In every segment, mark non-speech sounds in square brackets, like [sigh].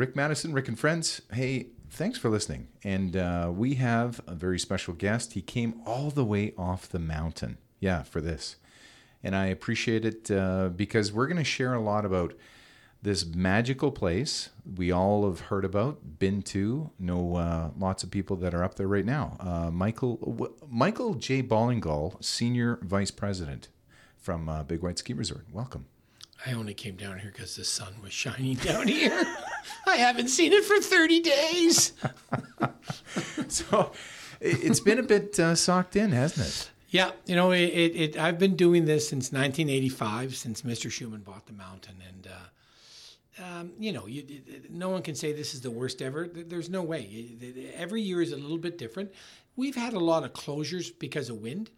Rick Maddison, Rick and Friends. Hey, thanks for listening. And uh, we have a very special guest. He came all the way off the mountain, yeah, for this. And I appreciate it uh, because we're going to share a lot about this magical place we all have heard about, been to, know uh, lots of people that are up there right now. Uh, Michael w- Michael J. Ballingall, Senior Vice President from uh, Big White Ski Resort. Welcome. I only came down here because the sun was shining down [laughs] here. I haven't seen it for 30 days. [laughs] so it's been a bit uh, socked in, hasn't it? Yeah, you know, it, it, it, I've been doing this since 1985, since Mr. Schumann bought the mountain, and uh, um, you know, you, no one can say this is the worst ever. There's no way. Every year is a little bit different. We've had a lot of closures because of wind,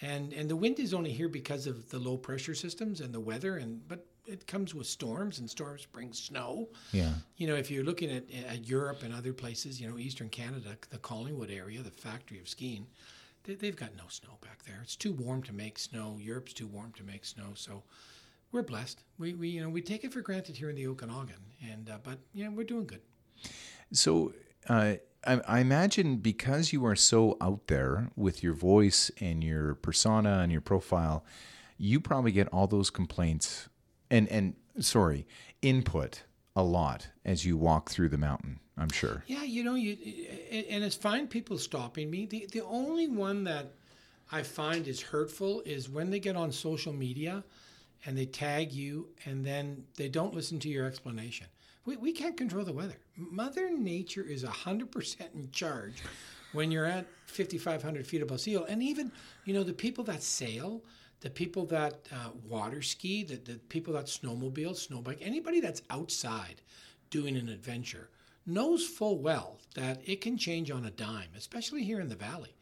and and the wind is only here because of the low pressure systems and the weather, and but it comes with storms, and storms bring snow. Yeah. You know, if you're looking at, at Europe and other places, you know, Eastern Canada, the Collingwood area, the factory of skiing they, have got no snow back there. It's too warm to make snow. Europe's too warm to make snow. So we're blessed. We, we you know we take it for granted here in the Okanagan, and uh, but you know we're doing good. So. Uh, I, I imagine because you are so out there with your voice and your persona and your profile, you probably get all those complaints and and sorry input a lot as you walk through the mountain. I'm sure. Yeah, you know, you and it's fine people stopping me. The the only one that I find is hurtful is when they get on social media and they tag you and then they don't listen to your explanation. We, we can't control the weather. Mother Nature is 100% in charge when you're at 5,500 feet above sea level. And even, you know, the people that sail, the people that uh, water ski, the, the people that snowmobile, snowbike, anybody that's outside doing an adventure knows full well that it can change on a dime, especially here in the valley.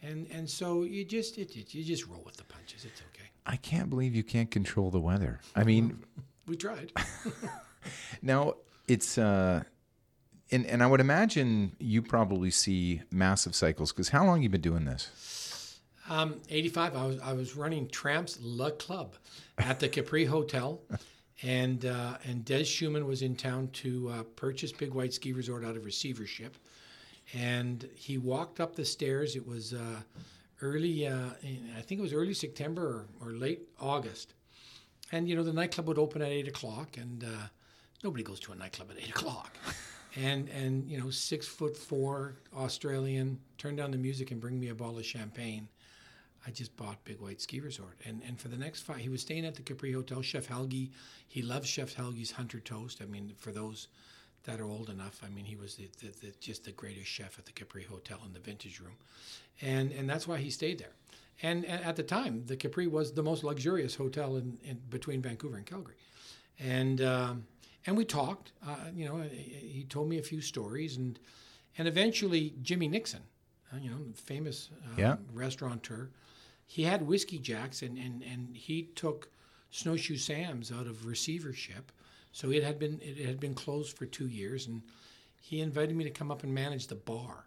And and so you just it, it, you just roll with the punches. It's okay. I can't believe you can't control the weather. I mean, [laughs] we tried. [laughs] now it's uh and and I would imagine you probably see massive cycles because how long you been doing this? Um, 85. I was I was running Tramps Le Club at the Capri Hotel and uh, and Des Schumann was in town to uh, purchase Big White Ski Resort out of receivership, and he walked up the stairs. It was uh, early, uh, I think it was early September or, or, late August, and you know the nightclub would open at eight o'clock, and uh, nobody goes to a nightclub at eight o'clock. And and you know six foot four Australian turned down the music and bring me a bottle of champagne I just bought Big White Ski Resort. And and for the next five, he was staying at the Capri Hotel. Chef Helgi, he loves Chef Helgi's Hunter Toast. I mean, for those that are old enough, I mean, he was the, the, the, just the greatest chef at the Capri Hotel in the Vintage Room, and and that's why he stayed there. And, and at the time, the Capri was the most luxurious hotel in, in between Vancouver and Calgary, and um, and we talked. Uh, you know, he told me a few stories, and and eventually Jimmy Nixon, uh, you know, famous uh, yeah. restaurateur he had whiskey jacks and, and, and he took snowshoe sam's out of receivership. So it had been it had been closed for two years and he invited me to come up and manage the bar.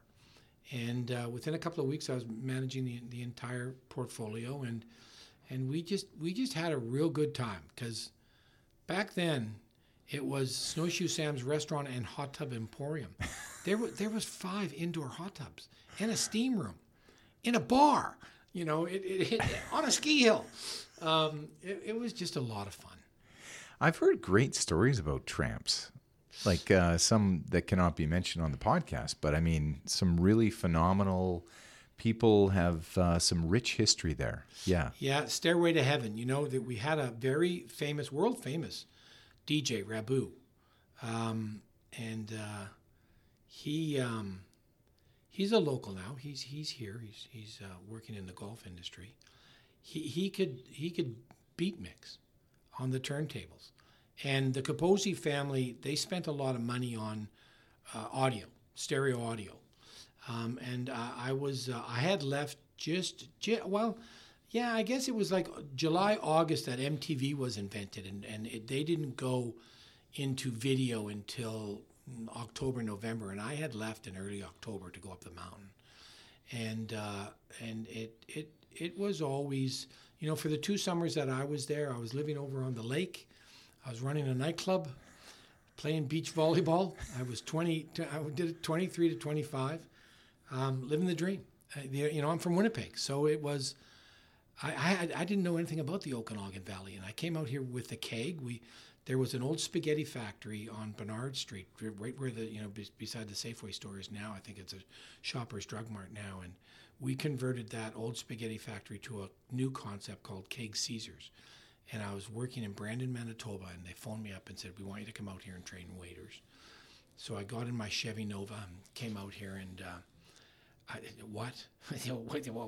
And uh, within a couple of weeks i was managing the, the entire portfolio and and we just we just had a real good time because back then it was snowshoe sam's restaurant and hot tub emporium. [laughs] There, was there was five indoor hot tubs and a steam room in a bar you know, it, it hit on a ski hill. Um, it, it, was just a lot of fun. I've heard great stories about tramps, like uh, some that cannot be mentioned on the podcast. But I mean, some really phenomenal people have uh, some rich history there. Yeah. Yeah. Stairway to Heaven. You know that we had a very famous, world famous DJ Rabu, um, and uh, he. Um, he's a local now. He's he's here. He's he's uh, working in the golf industry. He he could he could beat mix on the turntables, and the Capozzi family they spent a lot of money on uh, audio, stereo audio, um, and uh, I was uh, I had left just, well. Yeah, I guess it was like July, August that MTV was invented, and, and it, they didn't go into video until October, November, and I had left in early October to go up the mountain, and uh, and it it it was always you know for the two summers that I was there, I was living over on the lake, I was running a nightclub, playing beach volleyball. I was 20, I did it 23 to 25, um, living the dream. Uh, you know, I'm from Winnipeg, so it was. I, I, I didn't know anything about the Okanagan Valley, and I came out here with the keg. We there was an old spaghetti factory on Bernard Street, right where the you know beside the Safeway store is now. I think it's a Shoppers Drug Mart now, and we converted that old spaghetti factory to a new concept called Keg Caesars. And I was working in Brandon, Manitoba, and they phoned me up and said, "We want you to come out here and train waiters." So I got in my Chevy Nova and came out here, and uh, I, [laughs] what?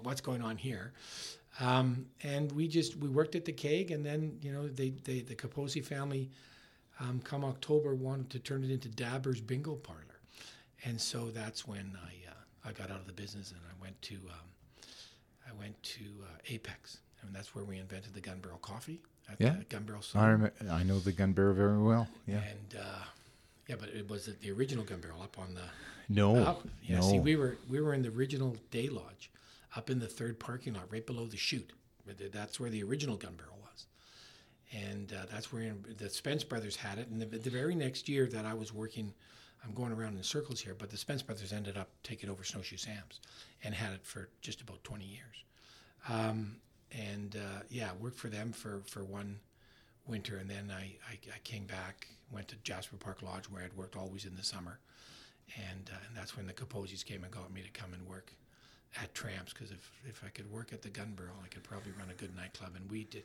what's going on here? Um, and we just we worked at the keg, and then you know they, they the Capozzi family, um, come October wanted to turn it into Dabber's Bingo Parlor, and so that's when I uh, I got out of the business and I went to um, I went to uh, Apex, and that's where we invented the gun barrel coffee. yeah, gun barrel. I, rem- I know the gun barrel very well. Yeah, and uh, yeah, but it was the original gun barrel up on the no, up. Yeah, no. see, we were we were in the original day lodge up in the third parking lot, right below the chute. That's where the original gun barrel was, and uh, that's where the Spence brothers had it. And the, the, very next year that I was working, I'm going around in circles here, but the Spence brothers ended up taking over Snowshoe Sam's and had it for just about 20 years. Um, and uh, yeah, worked for them for for one winter, and then I, I, I came back, went to Jasper Park Lodge where I'd worked always in the summer, and uh, and that's when the Capozzi's came and got me to come and work at Tramps because if, if I could work at the Gun Barrel, I could probably run a good nightclub. And we did,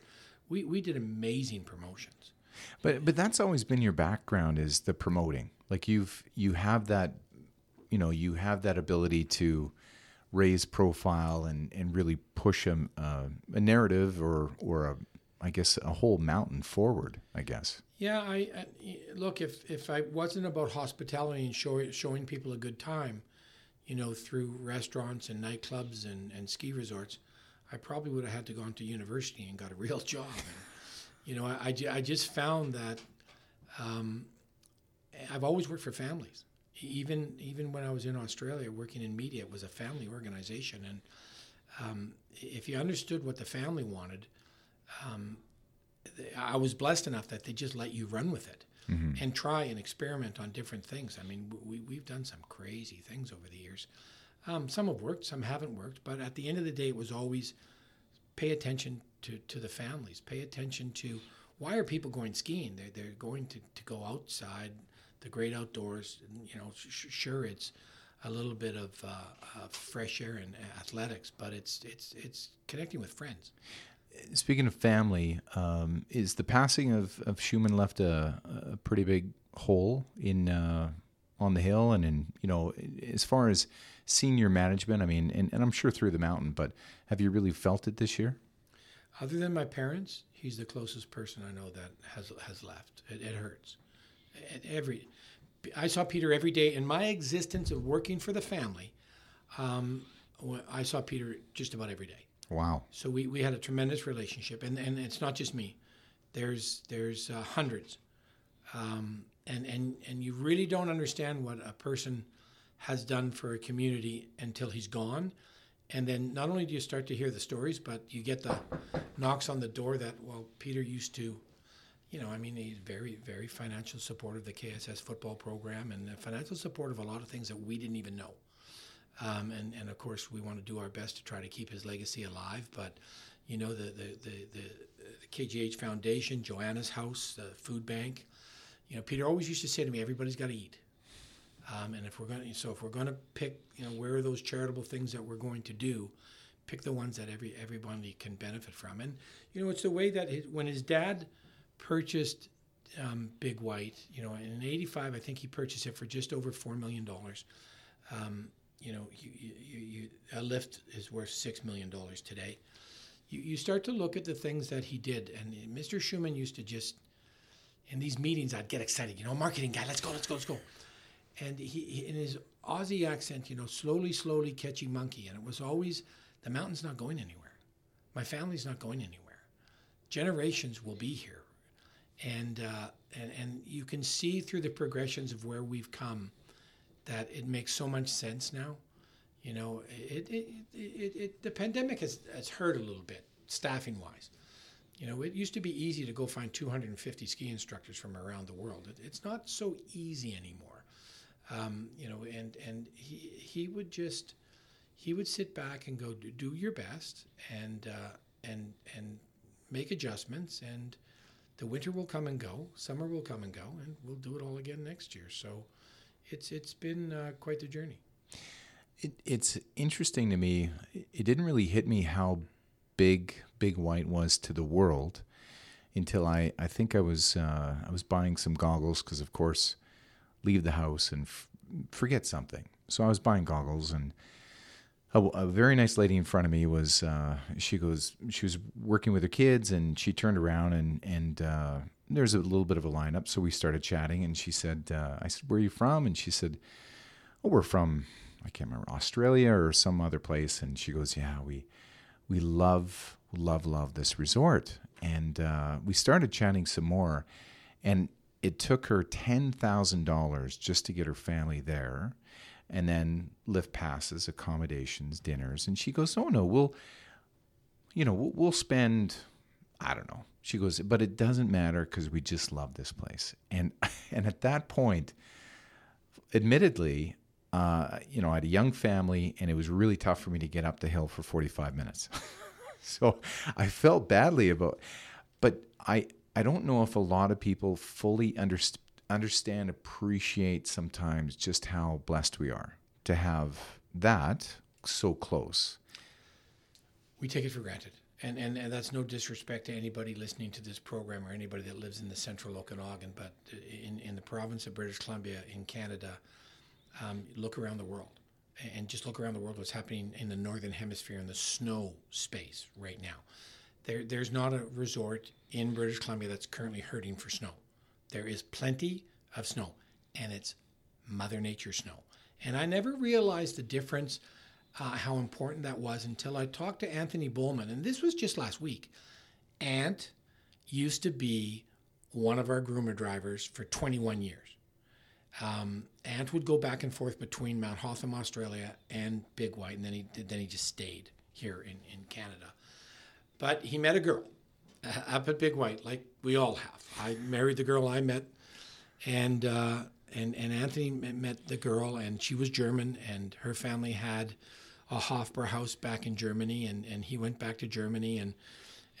we, we did amazing promotions. But but that's always been your background is the promoting. Like you've you have that, you know, you have that ability to raise profile and, and really push a, a narrative or or a I guess a whole mountain forward. I guess. Yeah, I, I look if if I wasn't about hospitality and show, showing people a good time, you know, through restaurants and nightclubs and, and ski resorts, I probably would have had to gone to university and got a [laughs] real job. And, you know, I, I, I just found that um, I've always worked for families. Even even when I was in Australia working in media, it was a family organization, and um, if you understood what the family wanted, um, I was blessed enough that they just let you run with it mm-hmm. and try and experiment on different things. I mean, we, we've done some crazy things over the years. Um, some have worked, some haven't worked, but at the end of the day, it was always pay attention to, to the families, pay attention to why are people going skiing? They're, they're going to, to go outside, the great outdoors. You know, sh- sure, it's a little bit of uh, uh, fresh air and athletics, but it's it's it's connecting with friends speaking of family, um, is the passing of, of Schumann left a, a pretty big hole in uh, on the hill and in you know as far as senior management? I mean, and, and I'm sure through the mountain, but have you really felt it this year? Other than my parents, he's the closest person I know that has has left. It, it hurts. every, I saw Peter every day in my existence of working for the family. Um, I saw Peter just about every day Wow. So we, we had a tremendous relationship, and, and it's not just me. There's there's uh, hundreds, um, and and and you really don't understand what a person has done for a community until he's gone, and then not only do you start to hear the stories, but you get the knocks on the door that well Peter used to, you know I mean he's very very financial support of the KSS football program and financial support of a lot of things that we didn't even know. Um, and, and of course, we want to do our best to try to keep his legacy alive. But, you know, the, the, the, the, KGH Foundation, Joanna's House, the food bank, you know, Peter always used to say to me, everybody's got to eat. Um, and if we're going to, so if we're going to pick, you know, where are those charitable things that we're going to do, pick the ones that every everybody can benefit from. And you know, it's the way that his, when his dad purchased um, Big White, you know, in '85, I think he purchased it for just over four million dollars. Um, you know, you, you, you, a lift is worth six million dollars today. You, you start to look at the things that he did, and Mr. Schumann used to just in these meetings, I'd get excited. You know, marketing guy, let's go, let's go, let's go. And he, he in his Aussie accent, you know, slowly, slowly catching monkey, and it was always the mountain's not going anywhere. My family's not going anywhere. Generations will be here, and uh, and and you can see through the progressions of where we've come that it makes so much sense now. You know, it, it, it, it the pandemic has, has hurt a little bit, staffing wise. You know, it used to be easy to go find 250 ski instructors from around the world. It, it's not so easy anymore. Um, you know, and and he he would just he would sit back and go do, do your best and uh, and and make adjustments and the winter will come and go, summer will come and go, and we'll do it all again next year. So it's it's been uh, quite the journey. It, it's interesting to me. It didn't really hit me how big Big White was to the world until I, I think I was uh, I was buying some goggles because of course leave the house and f- forget something. So I was buying goggles and a, a, very nice lady in front of me was uh, she goes she was working with her kids and she turned around and and uh, there's a little bit of a lineup. So we started chatting and she said uh, I said where are you from? And she said oh we're from I can't remember Australia or some other place. And she goes yeah we we love love love this resort. And uh, we started chatting some more and it took her $10,000 just to get her family there and then lift passes, accommodations, dinners. And she goes, "Oh no, we'll, you know, we'll, we'll spend, I don't know." She goes, "But it doesn't matter because we just love this place." And [laughs] and at that point, admittedly, uh, you know, I had a young family, and it was really tough for me to get up the hill for forty-five minutes. [laughs] so I felt badly about, but I I don't know if a lot of people fully understand understand, appreciate sometimes just how blessed we are to have that so close. We take it for granted. And, and, and that's no disrespect to anybody listening to this program or anybody that lives in the central Okanagan, but in, in the province of British Columbia, in Canada, um, look around the world and just look around the world what's happening in the northern hemisphere in the snow space right now. There, there's not a resort in British Columbia that's currently hurting for snow. There is plenty of snow, and it's Mother Nature snow. And I never realized the difference, uh, how important that was until I talked to Anthony Bowman. And this was just last week. Ant used to be one of our groomer drivers for 21 years. Um, Ant would go back and forth between Mount Hotham, Australia, and Big White, and then he then he just stayed here in, in Canada. But he met a girl up at Big White, like we all have. I married the girl I met, and uh, and and Anthony met the girl, and she was German, and her family had a Hofbrauhaus back in Germany, and, and he went back to Germany and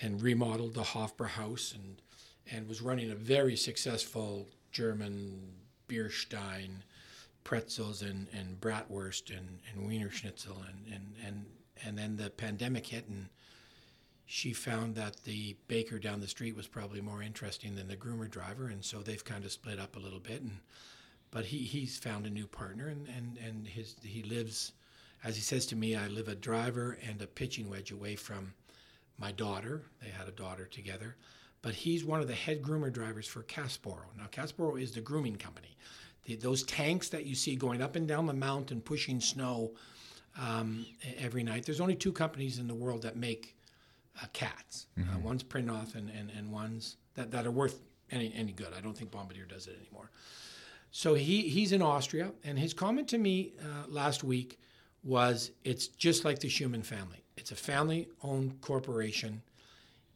and remodeled the Hofbrauhaus and and was running a very successful German Bierstein pretzels and, and bratwurst and, and Wiener Schnitzel and, and, and, and then the pandemic hit and she found that the baker down the street was probably more interesting than the groomer driver, and so they've kind of split up a little bit. And but he he's found a new partner, and and and his he lives, as he says to me, I live a driver and a pitching wedge away from my daughter. They had a daughter together, but he's one of the head groomer drivers for Kässbohrer. Now Kässbohrer is the grooming company. The, those tanks that you see going up and down the mountain pushing snow um, every night. There's only two companies in the world that make uh, cats. Uh, mm-hmm. Uh, one's Prinoth and, and, and one's that, that are worth any, any good. I don't think Bombardier does it anymore. So he, he's in Austria, and his comment to me uh, last week was it's just like the Schumann family. It's a family owned corporation.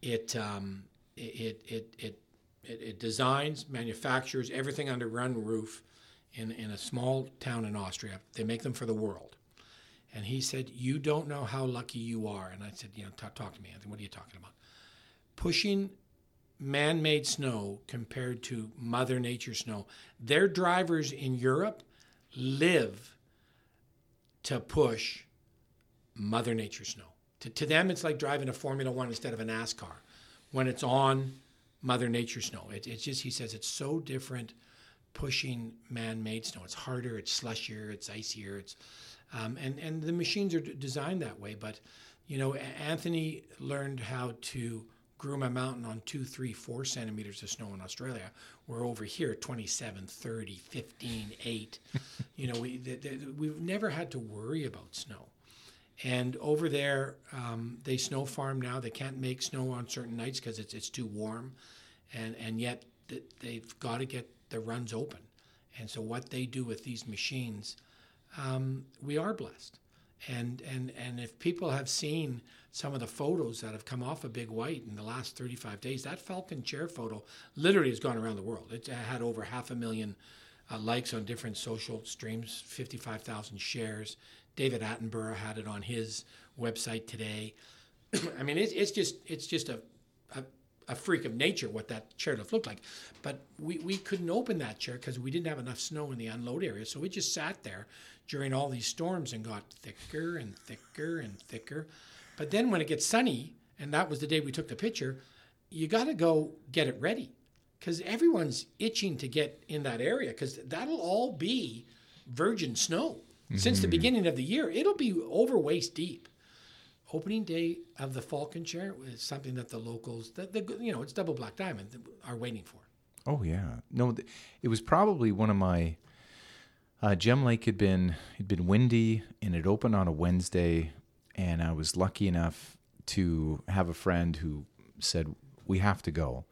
It, um, it, it, it, it, it, designs, manufactures everything under one roof in, in a small town in Austria. They make them for the world. And he said, You don't know how lucky you are. And I said, You know, talk, to me, Anthony. What are you talking about? Pushing man made snow compared to Mother Nature snow. Their drivers in Europe live to push Mother Nature snow. To, to them, it's like driving a Formula One instead of a NASCAR when it's on Mother Nature snow. It, it's just, he says, it's so different pushing man made snow. It's harder, it's slushier, it's icier, it's um, and and the machines are designed that way. But you know, Anthony learned how to groom a mountain on two, three, four centimeters of snow in Australia. We're over here 27, 30, 15, 8. [laughs] you know, we, the, the, we've never had to worry about snow. And over there, um, they snow farm now. They can't make snow on certain nights because it's, it's too warm. And, and yet they've got to get the runs open. And so what they do with these machines – um, we are blessed. And and and if people have seen some of the photos that have come off of Big White in the last 35 days, that Falcon chair photo literally has gone around the world. It had over half a million uh, likes on different social streams, 55,000 shares. David Attenborough had it on his website today. [clears throat] I mean, it's, it's just it's just a, a, freak of nature what that chairlift looked like. But we, we couldn't open that chair because we didn't have enough snow in the unload area. So we just sat there during all these storms and got thicker and thicker and thicker. But then when it gets sunny, and that was the day we took the picture, you got to go get it ready because everyone's itching to get in that area because that'll all be virgin snow. Mm-hmm. Since the mm-hmm. beginning of the year, it'll be over waist deep opening day of the Falcon Chair is something that the locals, the, the you know, it's double black diamond, are waiting for. Oh yeah, no, it was probably one of my. Uh, Gem Lake had been had been windy and it opened on a Wednesday, and I was lucky enough to have a friend who said we have to go,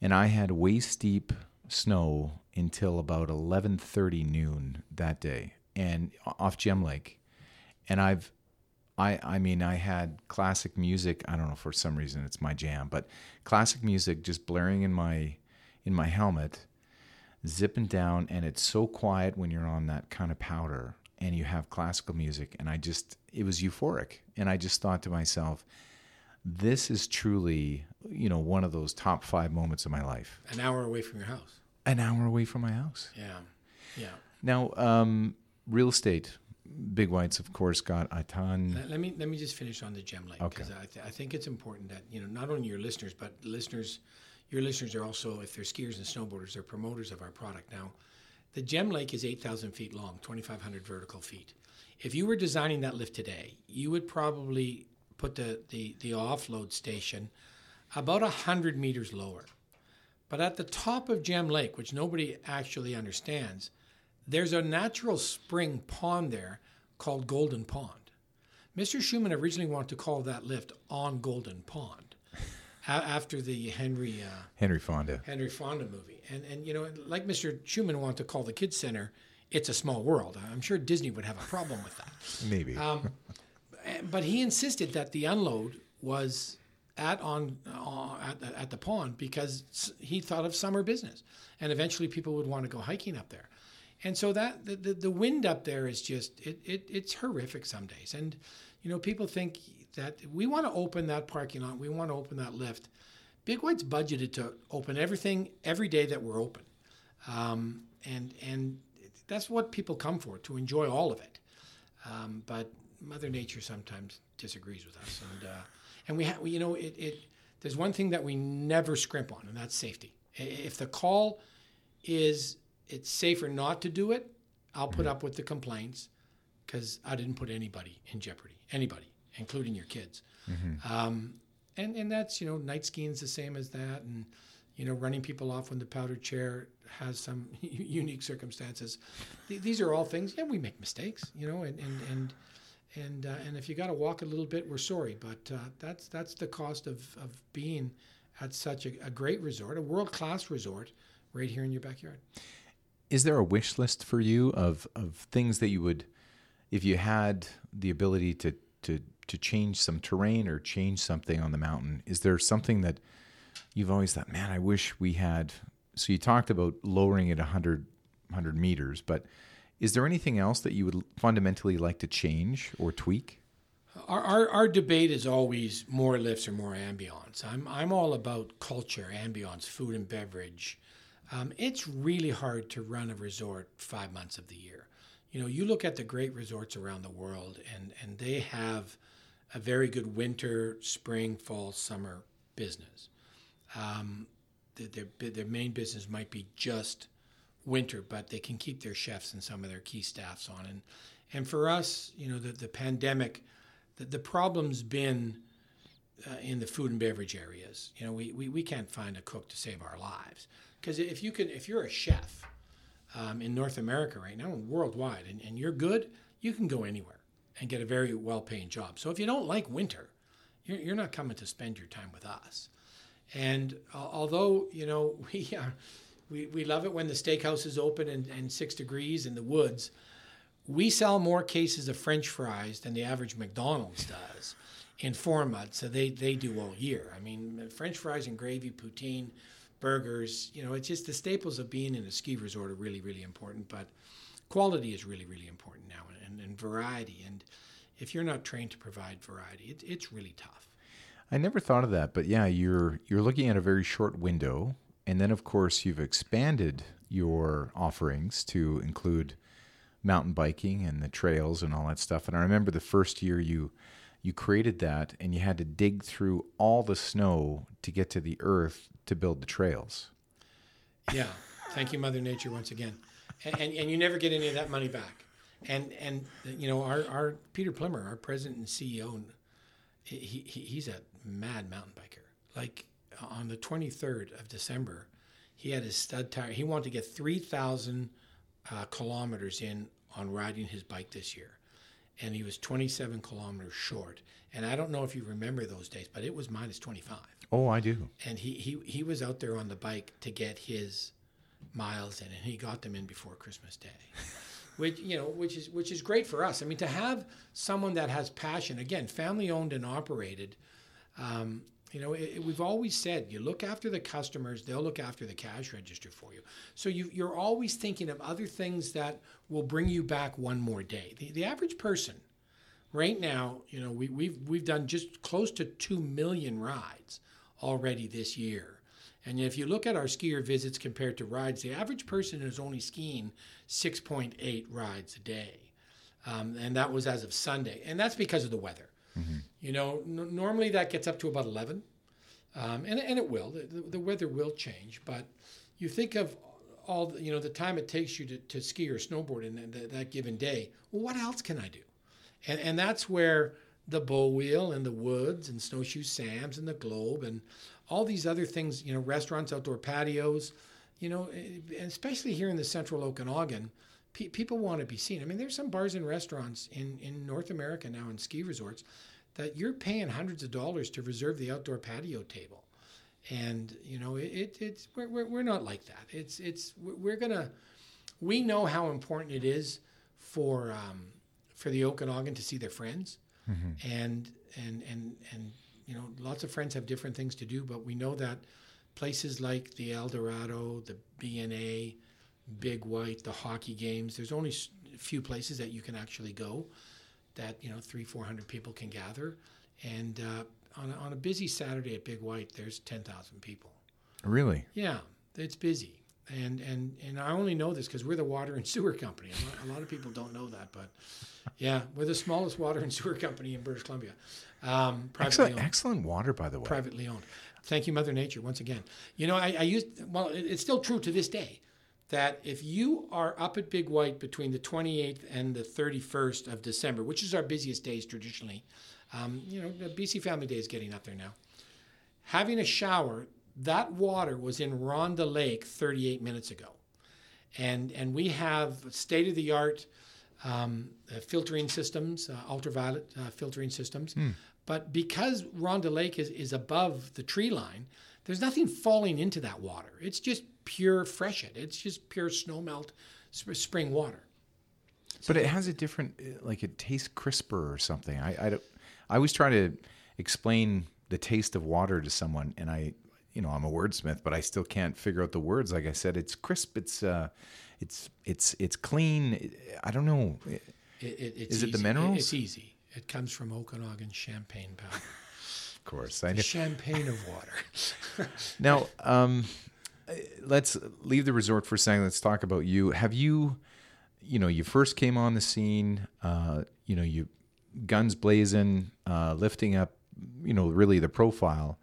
and I had waist deep snow until about eleven thirty noon that day, and off Gem Lake, and I've I, I mean, I had classic music. I don't know for some reason it's my jam, but classic music just blaring in my in my helmet, zipping down, and it's so quiet when you're on that kind of powder and you have classical music, and I just it was euphoric, and I just thought to myself, this is truly you know one of those top five moments of my life. An hour away from your house. An hour away from my house. Yeah, yeah. Now, um, real estate Big Whites, of course, got a ton. Let, let me let me just finish on the Gem Lake because okay. I, th- I think it's important that you know not only your listeners but listeners, your listeners are also if they're skiers and snowboarders, they're promoters of our product. Now, the Gem Lake is eight thousand feet long, twenty five hundred vertical feet. If you were designing that lift today, you would probably put the the, the offload station about hundred meters lower. But at the top of Gem Lake, which nobody actually understands, there's a natural spring pond there called Golden Pond. Mr. Schumann originally wanted to call that lift on Golden Pond [laughs] after the Henry uh, Henry Fonda Henry Fonda movie. And and you know, like Mr. Schumann wanted to call the kids center "It's a Small World." I'm sure Disney would have a problem with that. [laughs] Maybe. Um, but he insisted that the unload was at on uh, at, at the pond because he thought of summer business, and eventually people would want to go hiking up there and so that the, the, the wind up there is just it, it it's horrific some days. And you know people think that we want to open that parking lot we want to open that lift. Big white's budgeted to open everything every day that we're open. Um, and and that's what people come for to enjoy all of it. Um, but mother nature sometimes disagrees with us. And uh, and we have you know it, it there's one thing that we never scrimp on and that's safety. If the call is it's safer not to do it. I'll put up with the complaints because I didn't put anybody in jeopardy, anybody, including your kids. Mm-hmm. Um, and and that's you know night skiing is the same as that, and you know running people off when the powder chair has some [laughs] unique circumstances. these are all things. Yeah, we make mistakes, you know, and and and and uh, and if you got to walk a little bit, we're sorry, but uh, that's that's the cost of of being at such a, a great resort, a world class resort, right here in your backyard is there a wish list for you of of things that you would if you had the ability to to to change some terrain or change something on the mountain is there something that you've always thought man i wish we had so you talked about lowering it 100 100 meters but is there anything else that you would fundamentally like to change or tweak our, our, our, debate is always more lifts or more ambience. I'm, I'm all about culture, ambience, food and beverage, um, it's really hard to run a resort five months of the year. You know, you look at the great resorts around the world, and, and they have a very good winter, spring, fall, summer business. Um, their, their main business might be just winter, but they can keep their chefs and some of their key staffs on. And, and for us, you know, the, the pandemic, the, the problem's been uh, in the food and beverage areas. You know, we, we, we can't find a cook to save our lives. Because if you can, if you're a chef um, in North America right now, and worldwide, and, and you're good, you can go anywhere and get a very well-paying job. So if you don't like winter, you're, you're not coming to spend your time with us. And uh, although you know [laughs] we, uh, we we love it when the steakhouse is open and, and six degrees in the woods, we sell more cases of French fries than the average McDonald's does in four months. So they, they do all year. I mean, French fries and gravy, poutine, burgers, you know, it's just the staples of being in a ski resort are really, really important. But quality is really, really important now and, and variety. And if you're not trained to provide variety, it, it's really tough. I never thought of that, but yeah, you're you're looking at a very short window, and then of course you've expanded your offerings to include mountain biking and the trails and all that stuff. And I remember the first year you you created that and you had to dig through all the snow to get to the earth to build the trails. Yeah. Thank you, Mother Nature, once again. And, and, and, you never get any of that money back. And, and you know, our, our Peter Plimmer, our president and CEO, he, he, he's a mad mountain biker. Like on the 23rd of December, he had his stud tire. He wanted to get 3,000 uh, kilometers in on riding his bike this year. And he was 27 kilometers short. And I don't know if you remember those days, but it was minus 25. Oh, I do. And he, he, he was out there on the bike to get his miles in, and he got them in before Christmas Day. [laughs] which you know, which is which is great for us. I mean, to have someone that has passion, again, family owned and operated, um, you know, it, it, we've always said you look after the customers, they'll look after the cash register for you. So you, you're always thinking of other things that will bring you back one more day. The, the average person, right now, you know, we, we've we've done just close to two million rides already this year. And if you look at our skier visits compared to rides, the average person is only skiing 6.8 rides a day. Um, and that was as of Sunday. And that's because of the weather. Mm-hmm. You know, n- normally that gets up to about 11, um, and, and it will. The, the, weather will change, but you think of all the, you know the time it takes you to, to ski or snowboard in that, that given day. Well, what else can I do? And and that's where the bow wheel and the woods and snowshoe Sam's and the Globe and all these other things. You know, restaurants, outdoor patios. You know, eh, especially here in the central Okanagan, pe- people want to be seen. I mean, there's some bars and restaurants in, in North America now in ski resorts that you're paying hundreds of dollars to reserve the outdoor patio table. And, you know, it, it it's, we're, we're, we're not like that. It's, it's, we're to, we know how important it is for, um, for the Okanagan to see their friends. Mm-hmm. And, and, and, and, you know, lots of friends have different things to do, but we know that places like the El Dorado, the BNA, Big White, the hockey games. There's only a few places that you can actually go that you know three, four hundred people can gather, and uh, on a, on a busy Saturday at Big White, there's ten thousand people. Really? Yeah, it's busy, and and and I only know this because we're the water and sewer company. A lot, a lot, of people don't know that, but yeah, we're the smallest water and sewer company in British Columbia. Um, excellent, owned. excellent water, by the way. Privately owned. Thank you, Mother Nature, once again. You know, I, I used well. It's still true to this day that if you are up at Big White between the 28th and the 31st of December, which is our busiest days traditionally, um, you know, the BC Family Day is getting up there now. Having a shower, that water was in Rhonda Lake 38 minutes ago. And, and we have state of the art um, uh, filtering systems, uh, ultraviolet uh, filtering systems. Mm. But because Rhonda Lake is, is above the tree line, there's nothing falling into that water. It's just pure freshet. It's just pure snowmelt spring water. So, but it has a different, uh, like it tastes crisper or something. I, I, don't, I always try to explain the taste of water to someone, and I, you know, I'm a wordsmith, but I still can't figure out the words. Like I said, it's crisp. It's, uh, it's, it's, it's clean. I don't know. It, it, Is it the minerals? It's easy. It comes from Okanagan champagne powder. [laughs] of course, I know. Champagne of water. [laughs] now, um, let's leave the resort for a second. Let's talk about you. Have you, you know, you first came on the scene, uh, you know, you guns blazing, uh, lifting up, you know, really the profile.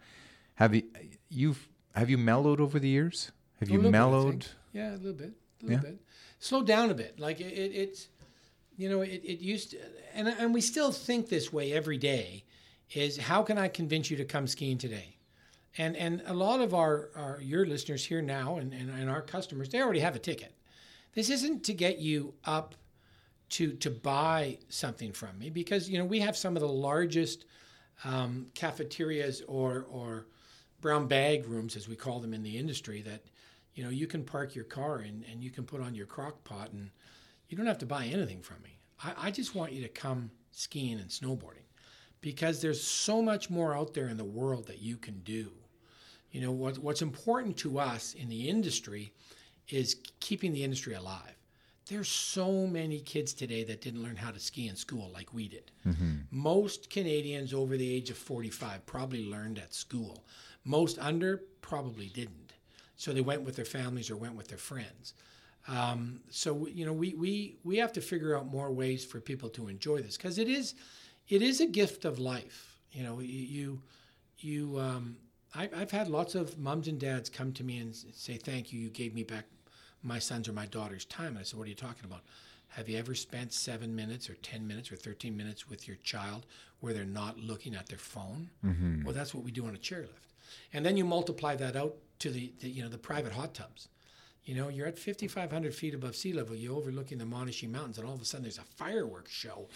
Have you, you've, have you mellowed over the years? Have you mellowed? Bit, yeah, a little bit, a little yeah. bit. Slow down a bit. Like it, it it's, you know, it, it used to, and, and we still think this way every day is how can I convince you to come skiing today? And and a lot of our, our your listeners here now and, and, and our customers, they already have a ticket. This isn't to get you up to to buy something from me because you know we have some of the largest um, cafeterias or or brown bag rooms as we call them in the industry that you know you can park your car in and you can put on your crock pot and you don't have to buy anything from me. I, I just want you to come skiing and snowboarding because there's so much more out there in the world that you can do. You know, what, what's important to us in the industry is keeping the industry alive. There's so many kids today that didn't learn how to ski in school like we did. Mm-hmm. Most Canadians over the age of 45 probably learned at school. Most under probably didn't. So they went with their families or went with their friends. Um, so you know, we we we have to figure out more ways for people to enjoy this because it is it is a gift of life. You know, you you um, I've had lots of moms and dads come to me and say, "Thank you, you gave me back my son's or my daughter's time." And I said, "What are you talking about?" Have you ever spent seven minutes or 10 minutes or 13 minutes with your child where they're not looking at their phone? Mm-hmm. Well, that's what we do on a chairlift. And then you multiply that out to the, the, you know the private hot tubs. You know, you're at 5,500 feet above sea level. You're overlooking the Monashee Mountains, and all of a sudden there's a fireworks show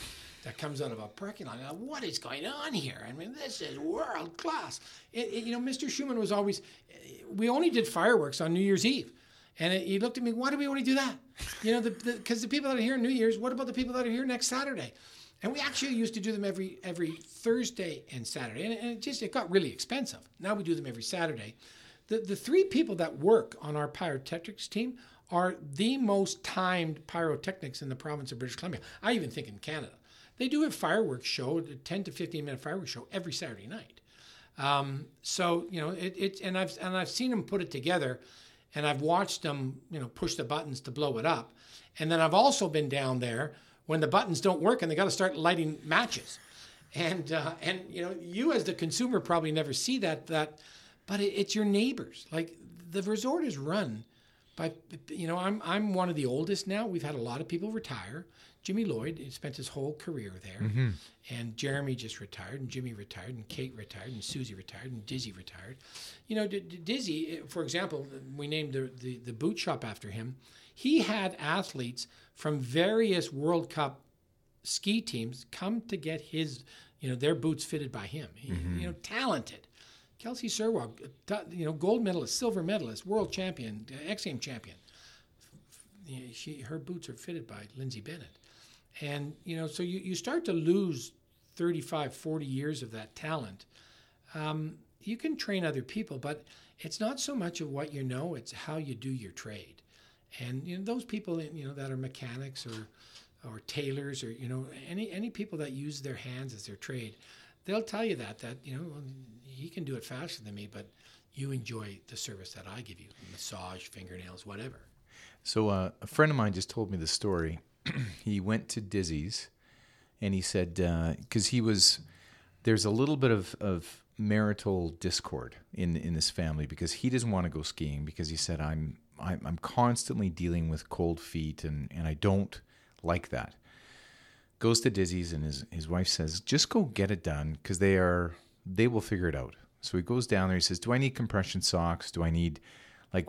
that comes out of a parking lot. Now, what is going on here? I mean, this is world class. It, it, you know, Mr. Schumann was always. Eh, we only did fireworks on New Year's Eve. And it, he looked at me, why do we only do that? You know, because the, the, people that are here New Year's, what about the people that are here next Saturday? And we actually used to do them every every Thursday and Saturday. And, and it just it got really expensive. Now we do them every Saturday. The, the three people that work on our pyrotechnics team are the most timed pyrotechnics in the province of British Columbia. I even think in Canada. They do a fireworks show, a 10 to 15 minute fireworks show every Saturday night. Um, so, you know, it, it, and I've, and I've seen them put it together and I've watched them, you know, push the buttons to blow it up. And then I've also been down there when the buttons don't work and they got to start lighting matches. And, uh, and, you know, you as the consumer probably never see that, that, but it, it's your neighbors. Like the resort is run by, you know, I'm, I'm one of the oldest now. We've had a lot of people retire. Jimmy Lloyd spent his whole career there, mm-hmm. and Jeremy just retired, and Jimmy retired, and Kate retired, and Susie retired, and Dizzy retired. You know, D- D- Dizzy, for example, we named the, the, the boot shop after him. He had athletes from various World Cup ski teams come to get his, you know, their boots fitted by him. Mm-hmm. You know, talented. Kelsey Serwa, you know, gold medalist, silver medalist, world champion, X Game champion. She, her boots are fitted by Lindsay Bennett. And, you know, so you, you start to lose 35, 40 years of that talent. Um, you can train other people, but it's not so much of what you know, it's how you do your trade. And, you know, those people, you know, that are mechanics or, or tailors or, you know, any, any people that use their hands as their trade, they'll tell you that, that, you know, he can do it faster than me, but you enjoy the service that I give you massage, fingernails, whatever. So uh, a friend of mine just told me the story [clears throat] he went to Dizzy's and he said, because uh, he was, there's a little bit of, of marital discord in in this family because he doesn't want to go skiing because he said I'm I'm, I'm constantly dealing with cold feet and and I don't like that. Goes to Dizzy's and his his wife says just go get it done because they are they will figure it out. So he goes down there. He says, "Do I need compression socks? Do I need like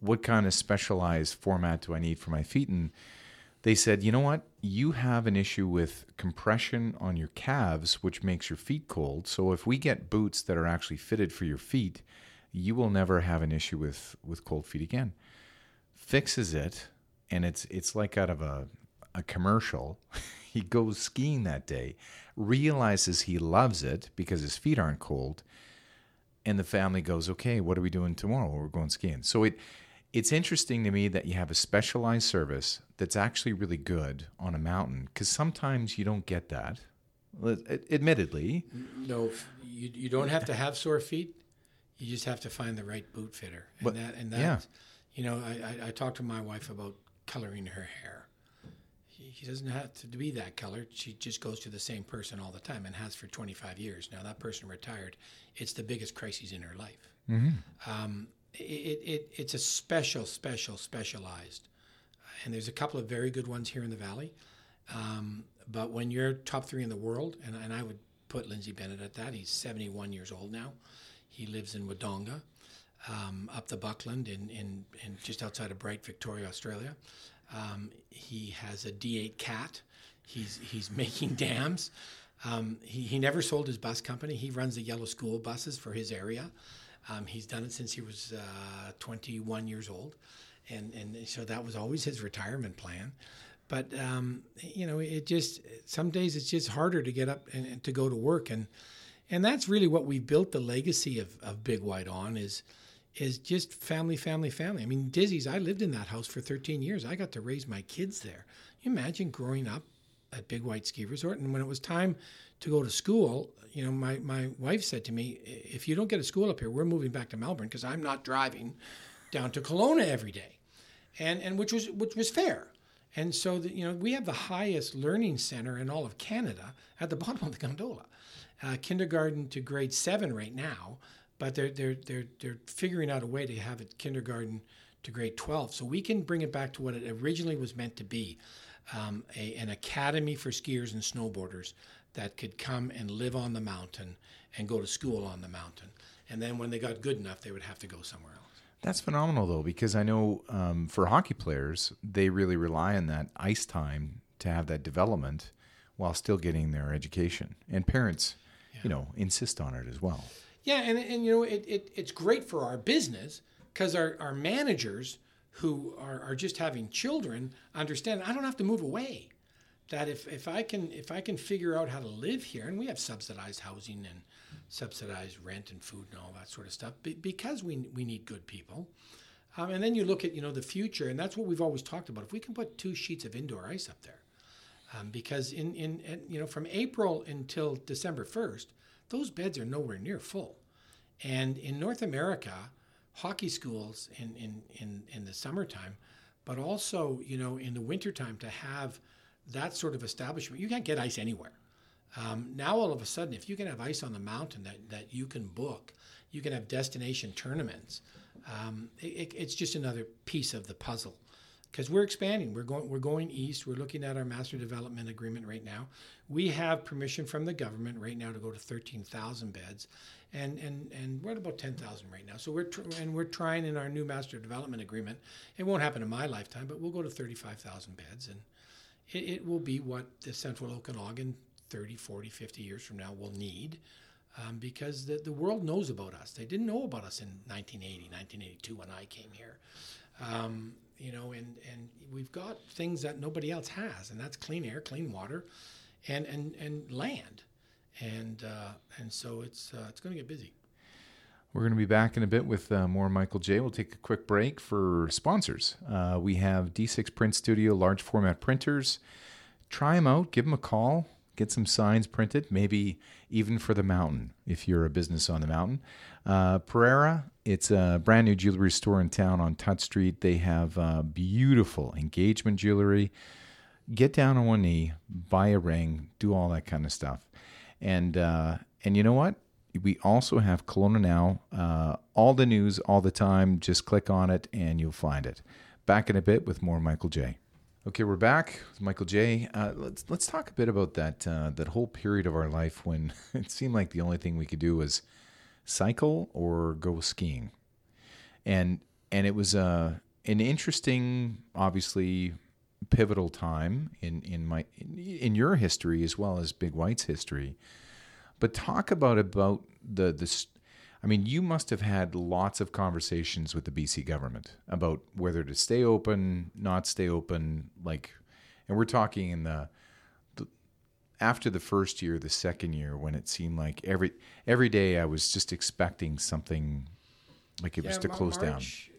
what kind of specialized format do I need for my feet?" And they said, you know what? You have an issue with compression on your calves, which makes your feet cold. So if we get boots that are actually fitted for your feet, you will never have an issue with, with cold feet again. Fixes it, and it's it's like out of a, a commercial. [laughs] he goes skiing that day, realizes he loves it because his feet aren't cold, and the family goes, Okay, what are we doing tomorrow? We're going skiing. So it it's interesting to me that you have a specialized service that's actually really good on a mountain because sometimes you don't get that. Admittedly, no, you, you don't have to have sore feet. You just have to find the right boot fitter. And but, that, and that, yeah. you know, I, I, I talked to my wife about coloring her hair. She doesn't have to be that color. She just goes to the same person all the time and has for 25 years. Now that person retired. It's the biggest crisis in her life. Mm-hmm. Um, it, it, it's a special, special, specialized. And there's a couple of very good ones here in the Valley. Um, but when you're top three in the world, and, and I would put Lindsay Bennett at that, he's 71 years old now. He lives in Wodonga, um, up the Buckland, in, in, in, just outside of Bright, Victoria, Australia. Um, he has a D8 cat. He's, he's [laughs] making dams. Um, he, he never sold his bus company. He runs the yellow school buses for his area. Um, he's done it since he was uh, 21 years old, and and so that was always his retirement plan. but um, you know, it just some days it's just harder to get up and, and, to go to work, and and that's really what we built the legacy of, of Big White on is is just family, family, family. I mean, Dizzy's. I lived in that house for 13 years. I got to raise my kids there. you imagine growing up at Big White Ski Resort, and when it was time to go to school, you know, my my wife said to me, "If you don't get a school up here, we're moving back to Melbourne because I'm not driving down to Kelowna every day," and and which was which was fair. And so, the, you know, we have the highest learning center in all of Canada at the [laughs] bottom of the gondola, uh, kindergarten to grade seven right now but they're they're they're they're figuring out a way to have it kindergarten to grade 12 so we can bring it back to what it originally was meant to be um, a, an academy for skiers and snowboarders that could come and live on the mountain and go to school on the mountain. And then when they got good enough they would have to go somewhere else. That's phenomenal though because i know um, for hockey players they really rely on that ice time to have that development while still getting their education. And parents yeah. you know insist on it as well yeah, and, and you know, it, it, it's great for our business because our, our managers who are, are just having children understand I don't have to move away. That if, if I can if I can figure out how to live here, and we have subsidized housing and subsidized rent and food and all that sort of stuff, because we we need good people. Um, and then you look at you know the future, and that's what we've always talked about. If we can put two sheets of indoor ice up there, um, because in, in, in you know from April until December first, those beds are nowhere near full. And in North America, hockey schools in, in, in, in the summertime, but also, you know, in the wintertime to have that sort of establishment, you can't get ice anywhere. Um, now, all of a sudden, if you can have ice on the mountain that, that you can book, you can have destination tournaments. Um, it, it's just another piece of the puzzle because we're expanding. We're going we're going east. We're looking at our master development agreement right now. We have permission from the government right now to go to 13,000 beds, and and and we're at about 10,000 right now. So we're tr- and we're trying in our new master development agreement. It won't happen in my lifetime, but we'll go to 35,000 beds, and it, it, will be what the Central Okanagan 30, 40, 50 years from now will need. Um, because the, the world knows about us. They didn't know about us in 1980, 1982 when I came here. Um, you know, and, and we've got things that nobody else has, and that's clean air, clean water, and, and, and land. And, uh, and so it's, uh, it's going to get busy. We're going to be back in a bit with uh, more Michael J. We'll take a quick break for sponsors. Uh, we have D6 Print Studio large format printers. Try them out, give them a call, get some signs printed, maybe even for the mountain if you're a business on the mountain. Uh, Pereira, it's a brand new jewelry store in town on Tutt Street. They have uh, beautiful engagement jewelry. Get down on one knee, buy a ring, do all that kind of stuff. And uh, and you know what? We also have Kelowna Now. Uh, all the news all the time. Just click on it and you'll find it. Back in a bit with more Michael J. Okay, we're back with Michael J. Uh, let's let's talk a bit about that uh, that whole period of our life when [laughs] it seemed like the only thing we could do was cycle or go skiing. And and it was uh, an interesting, obviously pivotal time in in my in your history as well as Big White's history. But talk about about the the I mean, you must have had lots of conversations with the BC government about whether to stay open, not stay open, like and we're talking in the after the first year, the second year, when it seemed like every every day I was just expecting something like it yeah, was to close March,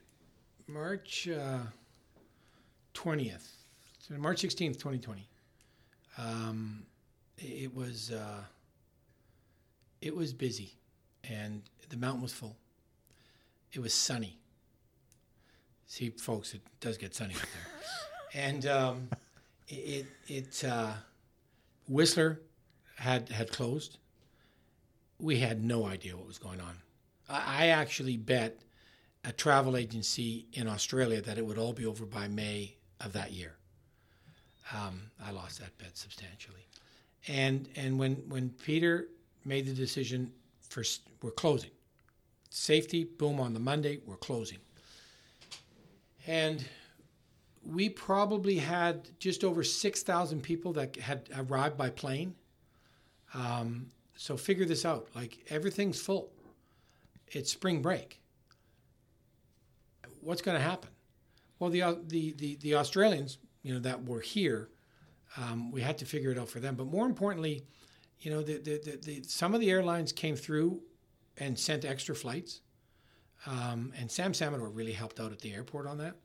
down. March uh, twentieth, uh, so March sixteenth, twenty twenty. Um, it was uh, it was busy, and the mountain was full. It was sunny. See, folks, it does get sunny out there, [laughs] and um, it it. Uh, Whistler had had closed. We had no idea what was going on. I, I actually bet a travel agency in Australia that it would all be over by May of that year. Um, I lost that bet substantially. And and when when Peter made the decision for we're closing, safety boom on the Monday we're closing, and we probably had just over 6,000 people that had arrived by plane. Um, so figure this out. Like everything's full. It's spring break. What's going to happen? Well, the, the, the, the Australians you know, that were here, um, we had to figure it out for them. But more importantly, you know, the, the, the, the some of the airlines came through and sent extra flights. Um, and Sam Samaddar really helped out at the airport on that.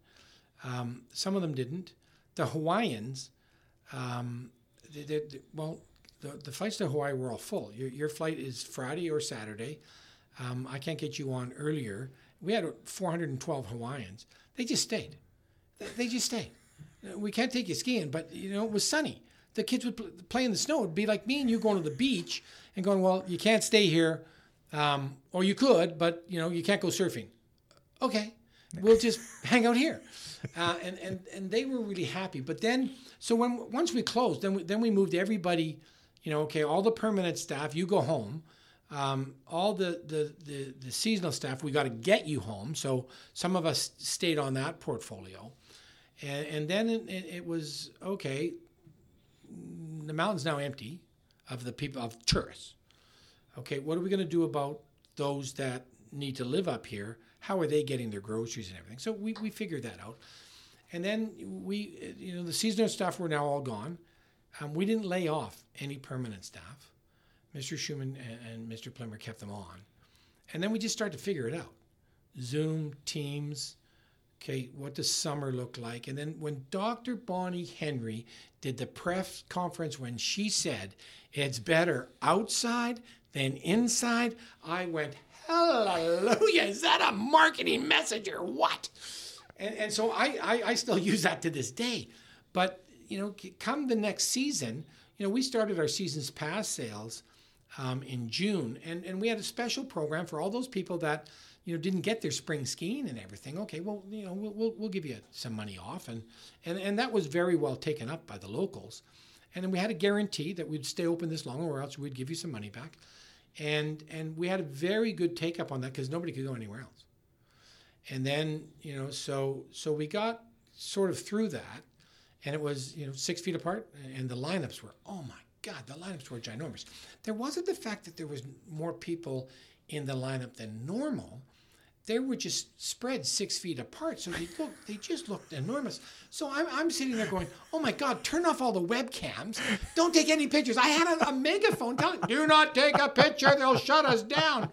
Um, some of them didn't. The Hawaiians, um, they, they, they- well, the, the flights to Hawaii were all full. Your, your flight is Friday or Saturday. Um, I can't get you on earlier. We had 412 Hawaiians. They just stayed. They, just stayed. Uh, We can't take you skiing, but you know it was sunny. The kids would pl- play in the snow. It'd be like me and you going to the beach and going, well, you can't stay here, um, or you could, but you know you can't go surfing. Okay, we'll just hang out here. Uh, and, and and they were really happy. But then, so when once we closed, then we, then we moved everybody. You know, okay, all the permanent staff, you go home. Um, all the, the, the, the seasonal staff, we got to get you home. So some of us stayed on that portfolio. And, and then it, it, it was okay, the mountain's now empty of the people, of tourists. Okay, what are we going to do about those that need to live up here? How are they getting their groceries and everything? So we, we figured that out. And then we, you know, the seasonal staff were now all gone. Um, we didn't lay off any permanent staff. Mr. Schumann and, and Mr. Plimmer kept them on. And then we just started to figure it out. Zoom, Teams, okay, what does summer look like? And then when Dr. Bonnie Henry did the press conference when she said it's better outside than inside, I went, hallelujah, is that a marketing message or what? And, and so I, I, I still [laughs] use that to this day. But, you know, come the next season, you know, we started our season's pass sales um, in June, and, and we had a special program for all those people that, you know, didn't get their spring skiing and everything. Okay, well, you know, we'll, we'll, we'll give you some money off. And, and, and that was very well taken up by the locals. And then we had a guarantee that we'd stay open this long or else we'd give you some money back. And, and we had a very good take up on that because nobody could go anywhere else. And then, you know, so so we got sort of through that, and it was you know six feet apart, and the lineups were oh my god, the lineups were ginormous. There wasn't the fact that there was more people in the lineup than normal. They were just spread six feet apart, so they look they just looked enormous. So I'm, I'm sitting there going, oh my god, turn off all the webcams, don't take any pictures. I had a, a megaphone telling, do not take a picture, they'll shut us down.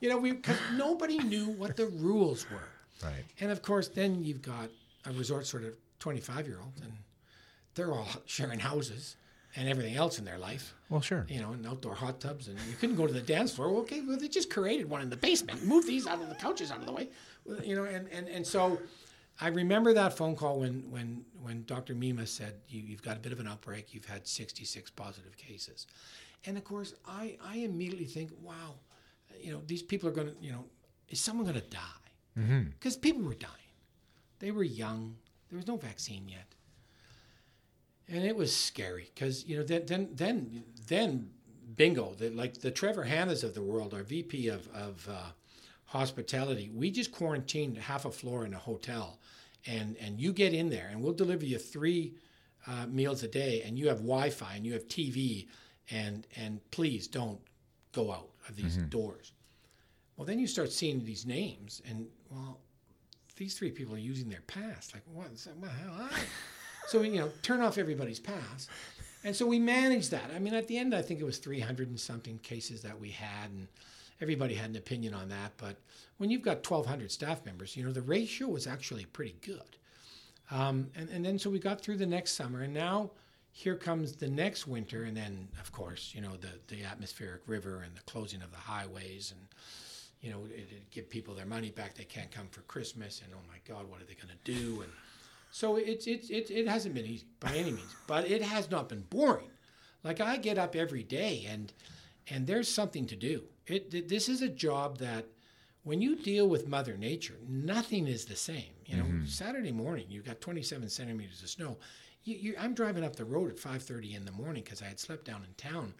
You know, we because nobody knew what the rules were. Right. And of course, then you've got a resort sort of 25 year old, and they're all sharing houses and everything else in their life, Well, sure. you know, and outdoor hot tubs, and you couldn't go to the dance floor. Well, okay, well, they just created one in the basement. Move these out of the couches out of the way, you know, and, and, and so I remember that phone call when, when, when Dr. Mema said, you, You've got a bit of an outbreak, you've had 66 positive cases. And of course, I, I immediately think, wow, you know, these people are going to, you know, is someone going to die? Mm-hmm. Because people were dying. They were young. There was no vaccine yet. And it was scary because, you know, then, then, then, then bingo, the, like the Trevor Hannas of the world, our VP of, of uh, hospitality, we just quarantined half a floor in a hotel. And, and you get in there and we'll deliver you three uh, meals a day and you have Wi-Fi and you have TV and, and please don't go out of these doors. Well, then you start seeing these names, and well, these three people are using their pass. Like, what? is that- [laughs] So you know, turn off everybody's pass, and so we managed that. I mean, at the end, I think it was 300 and something cases that we had, and everybody had an opinion on that. But when you've got 1,200 staff members, you know, the ratio was actually pretty good. Um, and, and then so we got through the next summer, and now here comes the next winter, and then of course you know the the atmospheric river and the closing of the highways, and you know it, it give people their money back. They can't come for Christmas, and oh my God, what are they going to do? And so it's it's it, it hasn't been easy by any means, but it has not been boring. Like I get up every day, and and there's something to do. It this is a job that when you deal with Mother Nature, nothing is the same. You know, mm-hmm. Saturday morning you've got 27 centimeters of snow. You, you, I'm driving up the road at 5:30 in the morning because I had slept down in town,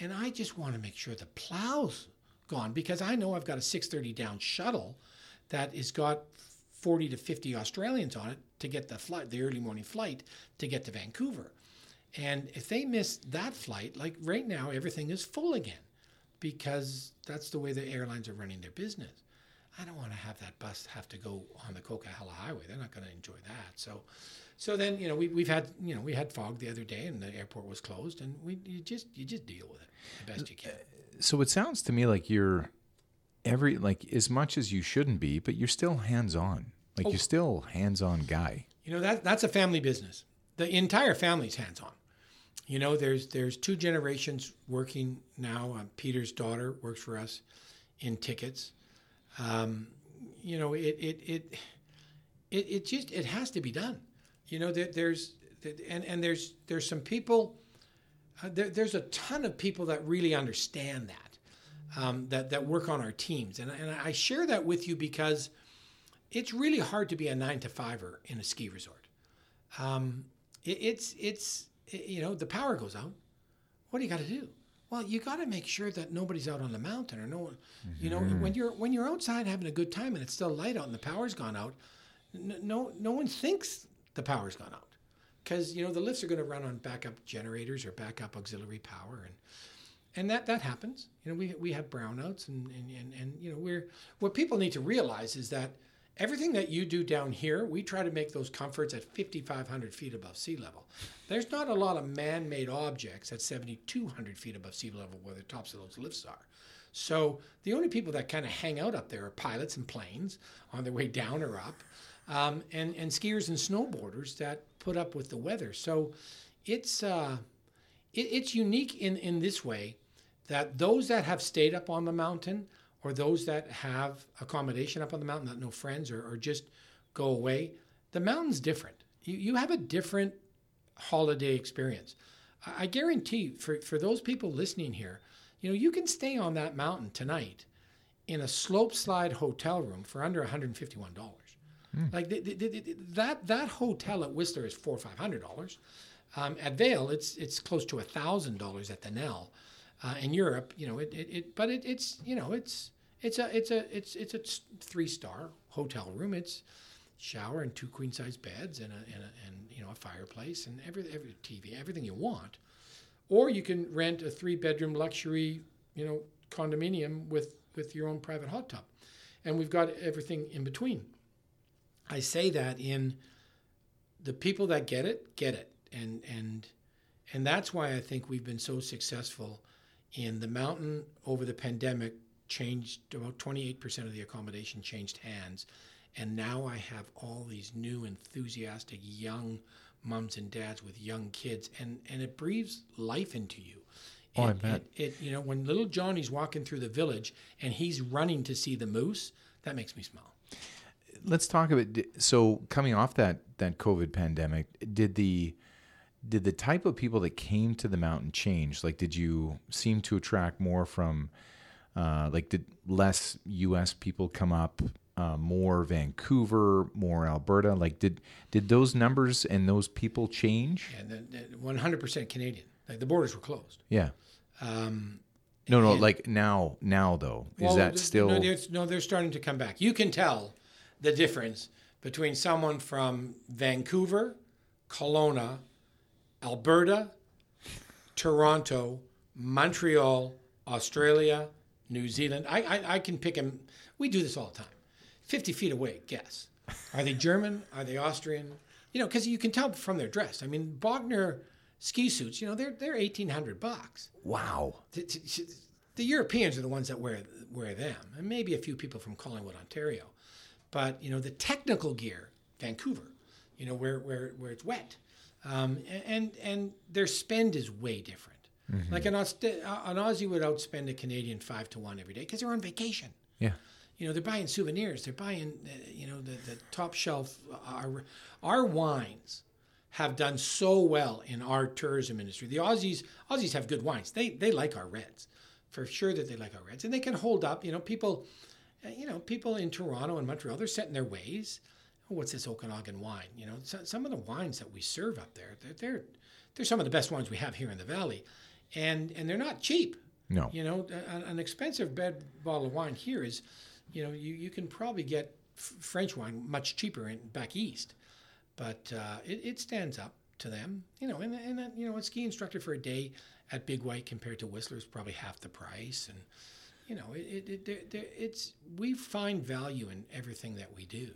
and I just want to make sure the plows gone because I know I've got a 6:30 down shuttle that has got 40 to 50 Australians on it to get the flight, the early morning flight to get to Vancouver. And if they miss that flight, like right now, everything is full again because that's the way the airlines are running their business. I don't want to have that bus have to go on the Coquihalla Highway. They're not going to enjoy that. So, so then you know we we've had you know we had fog the other day and the airport was closed and we you just you just deal with it the best you can. So it sounds to me like you're every like as much as you shouldn't be, but you're still hands on. Like Oh. you're still hands on guy. You know that that's a family business. The entire family's hands on. You know, there's there's two generations working now. Uh, Peter's daughter works for us in tickets. Um, you know, it it it it, it just it has to be done. You know, there, there's and and there's there's some people. Uh, there, there's a ton of people that really understand that, um, that that work on our teams, and and I share that with you because it's really hard to be a nine to fiver in a ski resort. Um, it, it's it's you know the power goes out. What do you got to do? Well, you got to make sure that nobody's out on the mountain or no one. You know, when you're when you're outside having a good time and it's still light out and the power's gone out, n- no no one thinks the power's gone out because you know the lifts are going to run on backup generators or backup auxiliary power and and that that happens. You know, we we have brownouts and and, and, and you know we're what people need to realize is that everything that you do down here, we try to make those comforts at 5,500 feet above sea level. There's not a lot of man-made objects at 7,200 feet above sea level where the tops of those lifts are. So the only people that kind of hang out up there are pilots and planes on their way down or up, um, and and skiers and snowboarders that put up with the weather. So it's uh, it, it's unique in in this way that those that have stayed up on the mountain or those that have accommodation up on the mountain that no friends or, or just go away, the mountain's different. You, you have a different holiday experience. I, I guarantee for, for those people listening here, you know, you can stay on that mountain tonight in a slope slide hotel room for under $151. Like the, the, the, that that hotel at Whistler is four or five hundred dollars. Um, at Vail, it's it's close to a thousand dollars at the Nell. Uh, in Europe, you know, it, it, it but it, it's you know it's it's a it's a it's it's a three star hotel room. It's shower and two queen size beds and a, and a and you know a fireplace and every every TV everything you want. Or you can rent a three bedroom luxury you know condominium with with your own private hot tub, and we've got everything in between. I say that in the people that get it get it, and and and that's why I think we've been so successful in the mountain over the pandemic. Changed about 28% of the accommodation changed hands, and now I have all these new enthusiastic young moms and dads with young kids, and and it breathes life into you. Oh, I bet. It, it you know when little Johnny's walking through the village and he's running to see the moose, that makes me smile. Let's talk about it. so coming off that that COVID pandemic, did the did the type of people that came to the mountain change? Like, did you seem to attract more from, uh, like, did less U.S. people come up, uh, more Vancouver, more Alberta? Like, did did those numbers and those people change? And the, the 100% Canadian. Like the borders were closed. Yeah. Um, No, no. and- Like now, now though, is well, that still? No, they're, no, they're starting to come back. You can tell the difference between someone from Vancouver, Kelowna, Alberta, Toronto, Montreal, Australia, New Zealand. I, I, I can pick them. We do this all the time. 50 feet away, guess. Are they German? Are they Austrian? You know, because you can tell from their dress. I mean, Bogner ski suits, you know, they're, they're 1800 bucks wow. the, the- the Europeans are the ones that wear wear them, and maybe a few people from Collingwood, Ontario. But you know, the technical gear, Vancouver, you know, where where where it's wet, um, and and their spend is way different. Like an, Aust- an Aussie would outspend a Canadian five to one every day because they're on vacation. Yeah. You know, they're buying souvenirs. They're buying, uh, you know, the, the top shelf. Our, our wines have done so well in our tourism industry. The Aussies, Aussies have good wines. They they like our reds, for sure that they like our reds, and they can hold up. You know, people, uh, you know, people in Toronto and Montreal, they're set in their ways. Oh, what's this Okanagan wine? You know, some of the wines that we serve up there, they're, they're they're some of the best wines we have here in the valley, and and they're not cheap. No. You know, an expensive bed bottle of wine here is, you know, you, you can probably get f- French wine much cheaper in back east, but uh, it, it stands up to them. You know, and, and uh, you know, a ski instructor for a day at Big White compared to Whistler is probably half the price, and you know, it, it, it, it, it's we find value in everything that we do.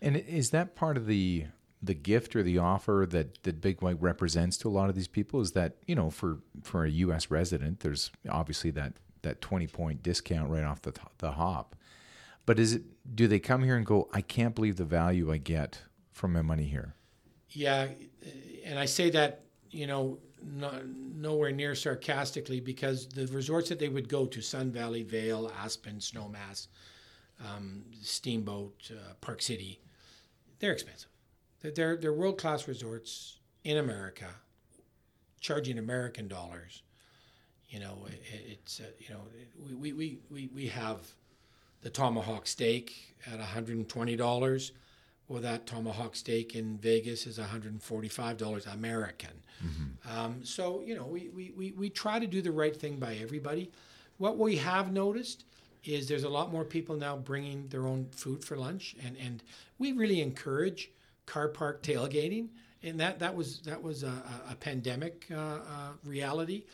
And is that part of the the gift or the offer that that Big White represents to a lot of these people? Is that you know for for a U.S. resident, there's obviously that that twenty point discount right off the the hop. But is it? Do they come here and go? I can't believe the value I get from my money here. Yeah, and I say that you know nowhere near sarcastically because the resorts that they would go to Sun Valley, Vail, Aspen, Snowmass, um, Steamboat, uh, Park City they're expensive. They're, they're world class resorts in America, charging American dollars. You know, it, it's, uh, you know, we, we, we, we have the tomahawk steak at $120 well, that tomahawk steak in Vegas is $145 American. Mm-hmm. Um, so, you know, we, we, we, we try to do the right thing by everybody. What we have noticed is there's a lot more people now bringing their own food for lunch, and, and we really encourage car park tailgating. And that, that was that was a, a pandemic uh, uh, reality.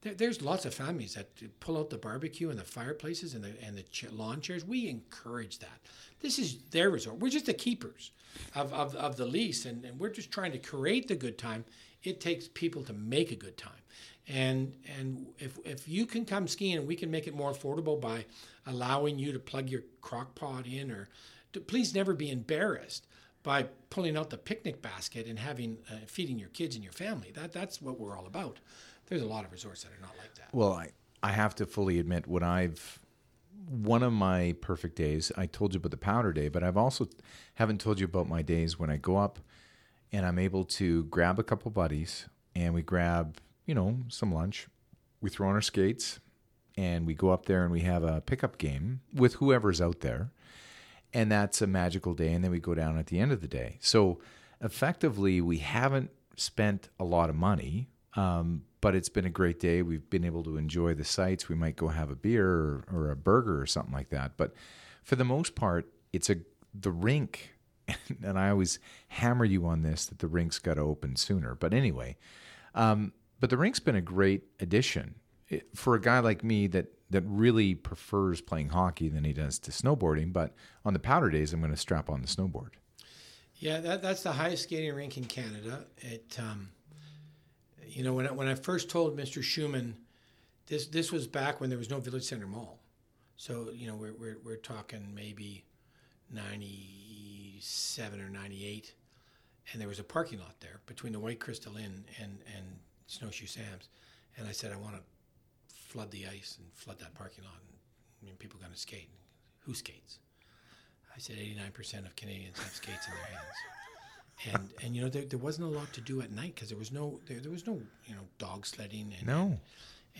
There, there's lots of families that pull out the barbecue and the fireplaces and the and the lawn chairs. We encourage that. This is their resort. We're just the keepers of, of, of the lease, and, and we're just trying to create the good time. It takes people to make a good time. And and if if you can come skiing and we can make it more affordable by allowing you to plug your crock pot in or to, please never be embarrassed by pulling out the picnic basket and having uh, feeding your kids and your family. That that's what we're all about. There's a lot of resorts that are not like that. Well, I I have to fully admit what I've one of my perfect days. I told you about the powder day, but I've also haven't told you about my days when I go up and I'm able to grab a couple buddies and we grab, you know, some lunch. We throw on our skates and we go up there and we have a pickup game with whoever's out there. And that's a magical day. And then we go down at the end of the day. So effectively, we haven't spent a lot of money. Um, but it's been a great day. We've been able to enjoy the sights. We might go have a beer or, or a burger or something like that. But for the most part, it's a the rink, [laughs] and I always hammer you on this that the rink's got to open sooner. But anyway, um, but the rink's been a great addition it, for a guy like me that that really prefers playing hockey than he does to snowboarding. But on the powder days, I'm going to strap on the snowboard. Yeah, that, that's the highest skating rink in Canada. It um, you know, when I, when I first told Mr. Schumann, this this was back when there was no Village Center Mall, so you know we're we're, we're talking maybe ninety seven or ninety eight, and there was a parking lot there between the White Crystal Inn and and Snowshoe Sam's, and I said I want to flood the ice and flood that parking lot, and I mean, people going to skate. Who skates? I said 89% of Canadians have skates in their hands and and you know there, there wasn't a lot to do at night because there was no there, there was no you know dog sledding and no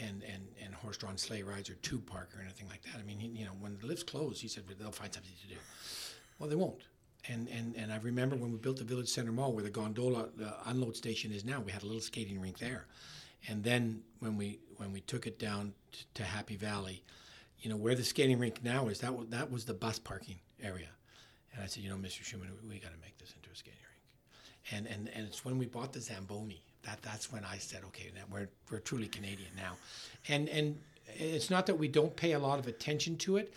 and and and horse-drawn sleigh rides or tube park or anything like that. I mean, he, you know, when the lifts closed, he said they'll find something to do. Well, they won't. And and and I remember when we built the Village Center Mall, where the gondola the unload station is now, we had a little skating rink there. And then when we when we took it down t- to Happy Valley, you know, where the skating rink now is, that was, that was the bus parking area. And I said, you know, Mr. Schumann, we, we got to make this into a skating and and and it's when we bought the Zamboni that that's when I said, okay, now we're we're truly Canadian now, and and it's not that we don't pay a lot of attention to it.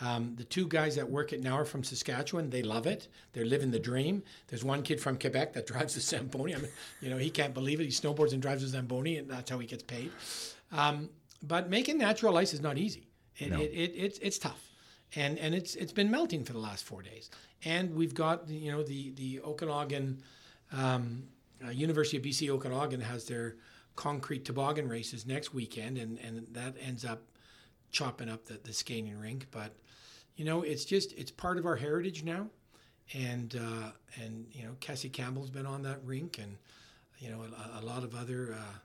Um, the two guys that work it now are from Saskatchewan. They love it. They're living the dream. There's one kid from Quebec that [laughs] drives the Zamboni. I mean, you know, he can't believe it. He snowboards and drives a Zamboni, and that's how he gets paid. Um, but making natural ice is not easy. It, no. it, it, it's it's tough, and and it's it's been melting for the last four days. And we've got you know the the Okanagan um, uh, University of BC Okanagan has their concrete toboggan races next weekend, and, and that ends up chopping up the, the skating rink. But you know, it's just it's part of our heritage now, and uh, and you know, Cassie Campbell's been on that rink, and you know, a, a lot of other. Uh,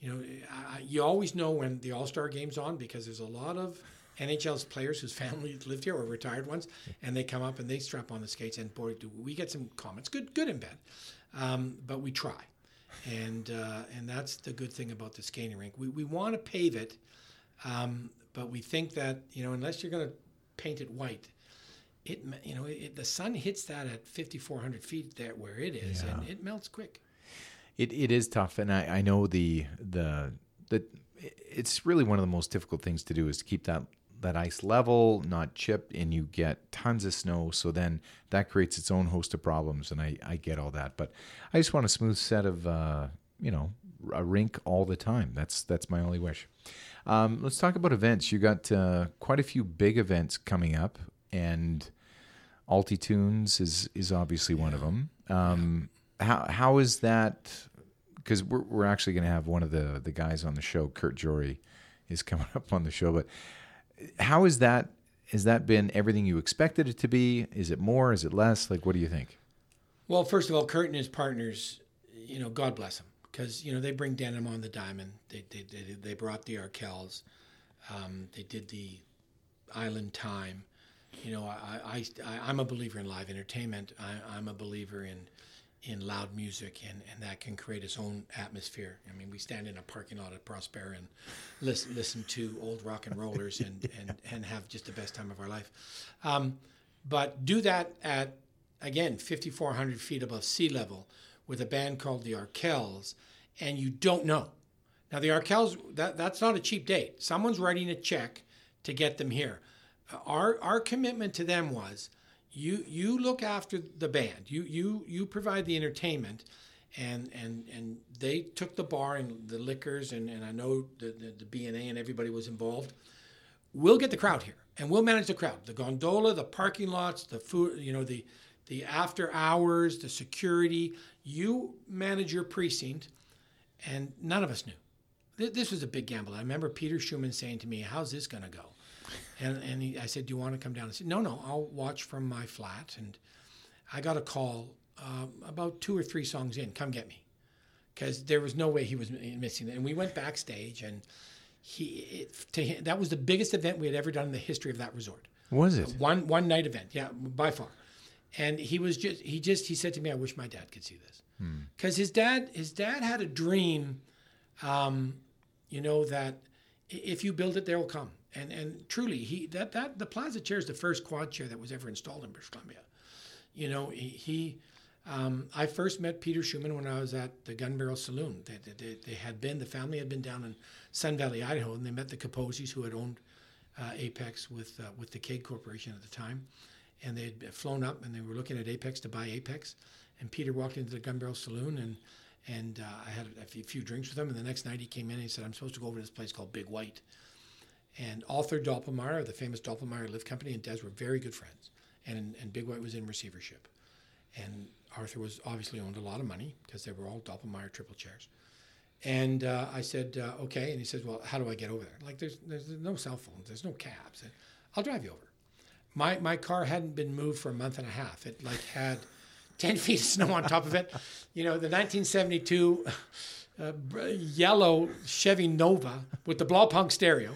you know, I, you always know when the All Star game's on because there's a lot of NHL's players whose [laughs] families lived here or retired ones, and they come up and they strap on the skates, and boy, do we get some comments, good, good and bad um, but we try, and uh, and that's the good thing about the skating rink. We we want to pave it, um, but we think that you know unless you're going to paint it white, it you know it, the sun hits that at 5,400 feet there where it is, yeah. and it melts quick. It it is tough, and I, I know the the the it's really one of the most difficult things to do is to keep that that ice level, not chipped, and you get tons of snow. So then that creates its own host of problems, and I, I get all that. But I just want a smooth set of uh, you know a rink all the time. That's that's my only wish. Um, let's talk about events. You got uh, quite a few big events coming up, and Altitunes is is obviously one of them. Um, how how is that? Because we're we're actually going to have one of the the guys on the show, Kurt Jory, is coming [laughs] up on the show. But how is that? Has that been everything you expected it to be? Is it more? Is it less? Like, what do you think? Well, first of all, Kurt and his partners, you know, God bless them, because you know they bring denim on the diamond. They they they, they brought the Arkells. Um, they did the Island Time. You know, I, I, I am a believer in live entertainment. I, I'm a believer in in loud music, and, and that can create its own atmosphere. I mean, we stand in a parking lot at Prosper and listen listen to old rock and rollers and [laughs] and, and have just the best time of our life. Um, but do that at again 5,400 feet above sea level with a band called the Arkells, and you don't know. Now the Arkells, that, that's not a cheap date. Someone's writing a check to get them here. Our our commitment to them was you you look after the band. You you you provide the entertainment, and and and they took the bar and the liquors and, and I know the the, the B and A and everybody was involved. We'll get the crowd here and we'll manage the crowd. The gondola, the parking lots, the food, you know the the after hours, the security. You manage your precinct, and none of us knew. This was a big gamble. I remember Peter Schumann saying to me, "How's this going to go?" And, and he, I said, Do you want to come down? He said, No, no, I'll watch from my flat. And I got a call uh, about two or three songs in, come get me. Because there was no way he was missing it. And we went backstage, and he it, to him, that was the biggest event we had ever done in the history of that resort. Was it? One, one night event, yeah, by far. And he was just, he just, he said to me, I wish my dad could see this. Because hmm. his dad, his dad had a dream, um, you know, that if you build it, they will come and and truly he that that the plaza chair is the first quad chair that was ever installed in British Columbia. You know, he, he um, I first met Peter Schumann when I was at the Gun Barrel Saloon. They, they, they, had been the family had been down in Sun Valley, Idaho, and they met the Kaposis who had owned uh, Apex with uh, with the Cade Corporation at the time, and they had flown up and they were looking at Apex to buy Apex, and Peter walked into the Gun Barrel Saloon and. And uh, I had a few drinks with him, and the next night he came in and he said, "I'm supposed to go over to this place called Big White." And Arthur Doppelmayr, the famous Doppelmayr Lift Company, and Des were very good friends. And, and Big White was in receivership. And Arthur was obviously owned a lot of money because they were all Doppelmayr triple chairs. And uh, I said, uh, okay. And he says, well, how do I get over there? Like, there's, there's no cell phones, there's no cabs. And I'll drive you over. My, my car hadn't been moved for a month and a half. It like had [laughs] 10 feet of snow on top of it. You know, the 1972 uh, yellow Chevy Nova with the Blaupunkt stereo.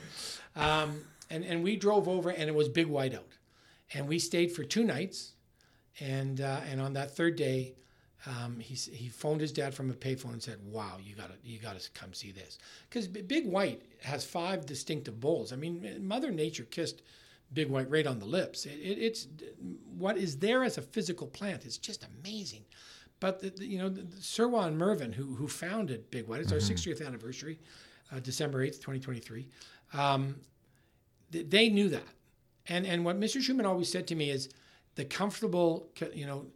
Um, and, and we drove over, and it was big whiteout. And we stayed for two nights. And, uh, and on that third day, um, he, he phoned his dad from a payphone and said, "Wow, you got to you got to come see this." Because Big White has five distinctive bowls. I mean, Mother Nature kissed Big White right on the lips. It, it, it's what is there as a physical plant is just amazing. But the, the, you know, the, the Sirwan Mervyn, who who founded Big White, it's mm-hmm. our 60th anniversary, uh, December 8th, 2023. Um, th- they knew that. And, and what Mr. Schumann always said to me is the comfortable, you know,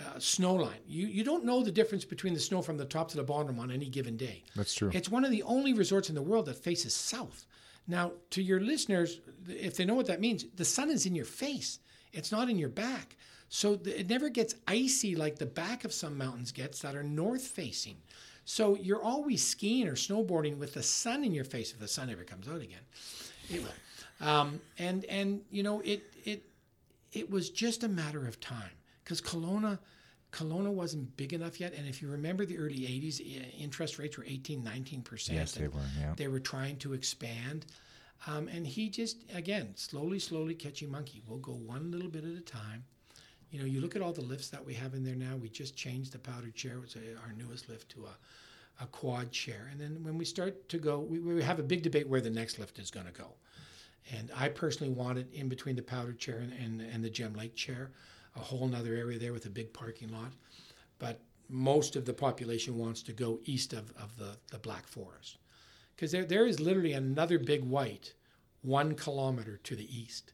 uh, snow line. You, you don't know the difference between the snow from the top to the bottom on any given day. That's true. It's one of the only resorts in the world that faces south. Now, to your listeners, if they know what that means, the sun is in your face. It's not in your back. So it never gets icy like the back of some mountains gets that are north facing. So you're always skiing or snowboarding with the sun in your face if the sun ever comes out again. It will. Um, and and you know it it it was just a matter of time because Kelowna Kelowna wasn't big enough yet. And if you remember the early 80s, interest rates were 18, 19%. Yes, they were. Yeah. They were trying to expand. Um, and he just, again, slowly, slowly catching monkey. We'll go one little bit at a time. You know, you look at all the lifts that we have in there now. We just changed the powdered chair, which is our newest lift, to a, a quad chair. And then when we start to go, we, we have a big debate where the next lift is going to go. And I personally want it in between the powdered chair and, and, and the Gem Lake chair, a whole nother area there with a big parking lot. But most of the population wants to go east of, of the, the Black Forest. Because there, there is literally another big white one kilometer to the east.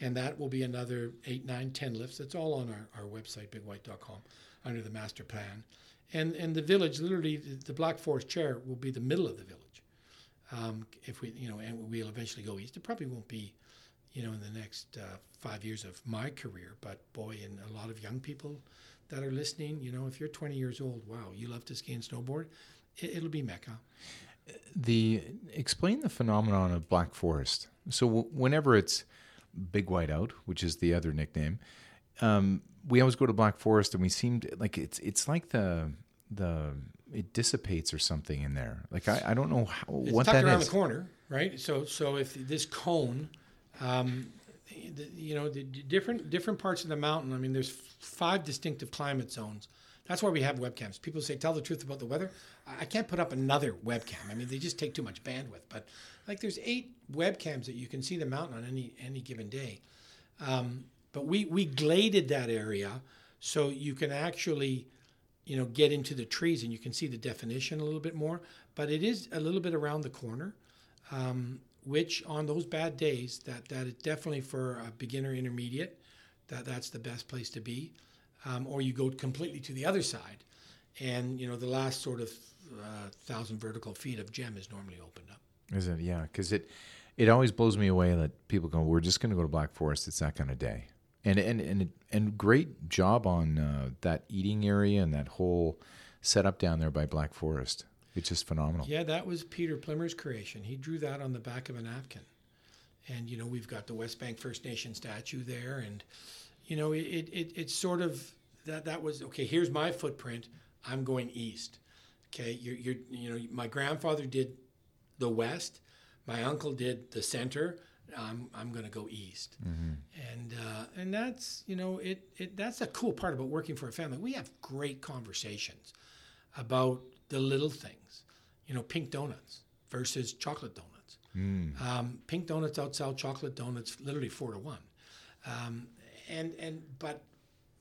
And that will be another eight, nine, ten lifts. It's all on our, our website, bigwhite.com, under the master plan. And, and the village, literally, the Black Forest chair will be the middle of the village. Um, if we, you know, and we'll eventually go east. It probably won't be, you know, in the next uh, five years of my career, but boy, and a lot of young people that are listening, you know, if you're 20 years old, wow, you love to ski and snowboard, it, it'll be Mecca. The explain the phenomenon of black forest. So w- whenever it's big white out, which is the other nickname, um, we always go to black forest, and we seem to, like it's it's like the the it dissipates or something in there. Like I, I don't know how, It's what tucked that around is. the corner, right? So so if this cone, um, the, you know, the different different parts of the mountain. I mean, there's five distinctive climate zones. That's why we have webcams. People say, "Tell the truth about the weather." I can't put up another webcam. I mean, they just take too much bandwidth. But like, there's eight webcams that you can see the mountain on any any given day. Um, but we we gladed that area so you can actually you know get into the trees and you can see the definition a little bit more but it is a little bit around the corner um, which on those bad days that that is definitely for a beginner intermediate that that's the best place to be um, or you go completely to the other side and you know the last sort of thousand vertical feet of gem is normally opened up Is it? Yeah, because it it always blows me away that people go, "We're just going to go to Black Forest." It's that kind of day, and and and and great job on uh, that eating area and that whole setup down there by Black Forest. It's just phenomenal. Yeah, that was Peter Plimmer's creation. He drew that on the back of a napkin. And, you know, we've got the Westbank First Nation statue there. And, you know, it, it, it it's sort of that, that was, okay, here's my footprint. I'm going east. Okay. You're, you're, you know, my grandfather did the West. My uncle did the center. I'm, I'm going to go east. And, uh, and that's, you know, it, it, that's a cool part about working for a family. We have great conversations about the little things. You know, pink donuts versus chocolate donuts. Um, pink donuts outsell chocolate donuts literally four to one. Um, and and but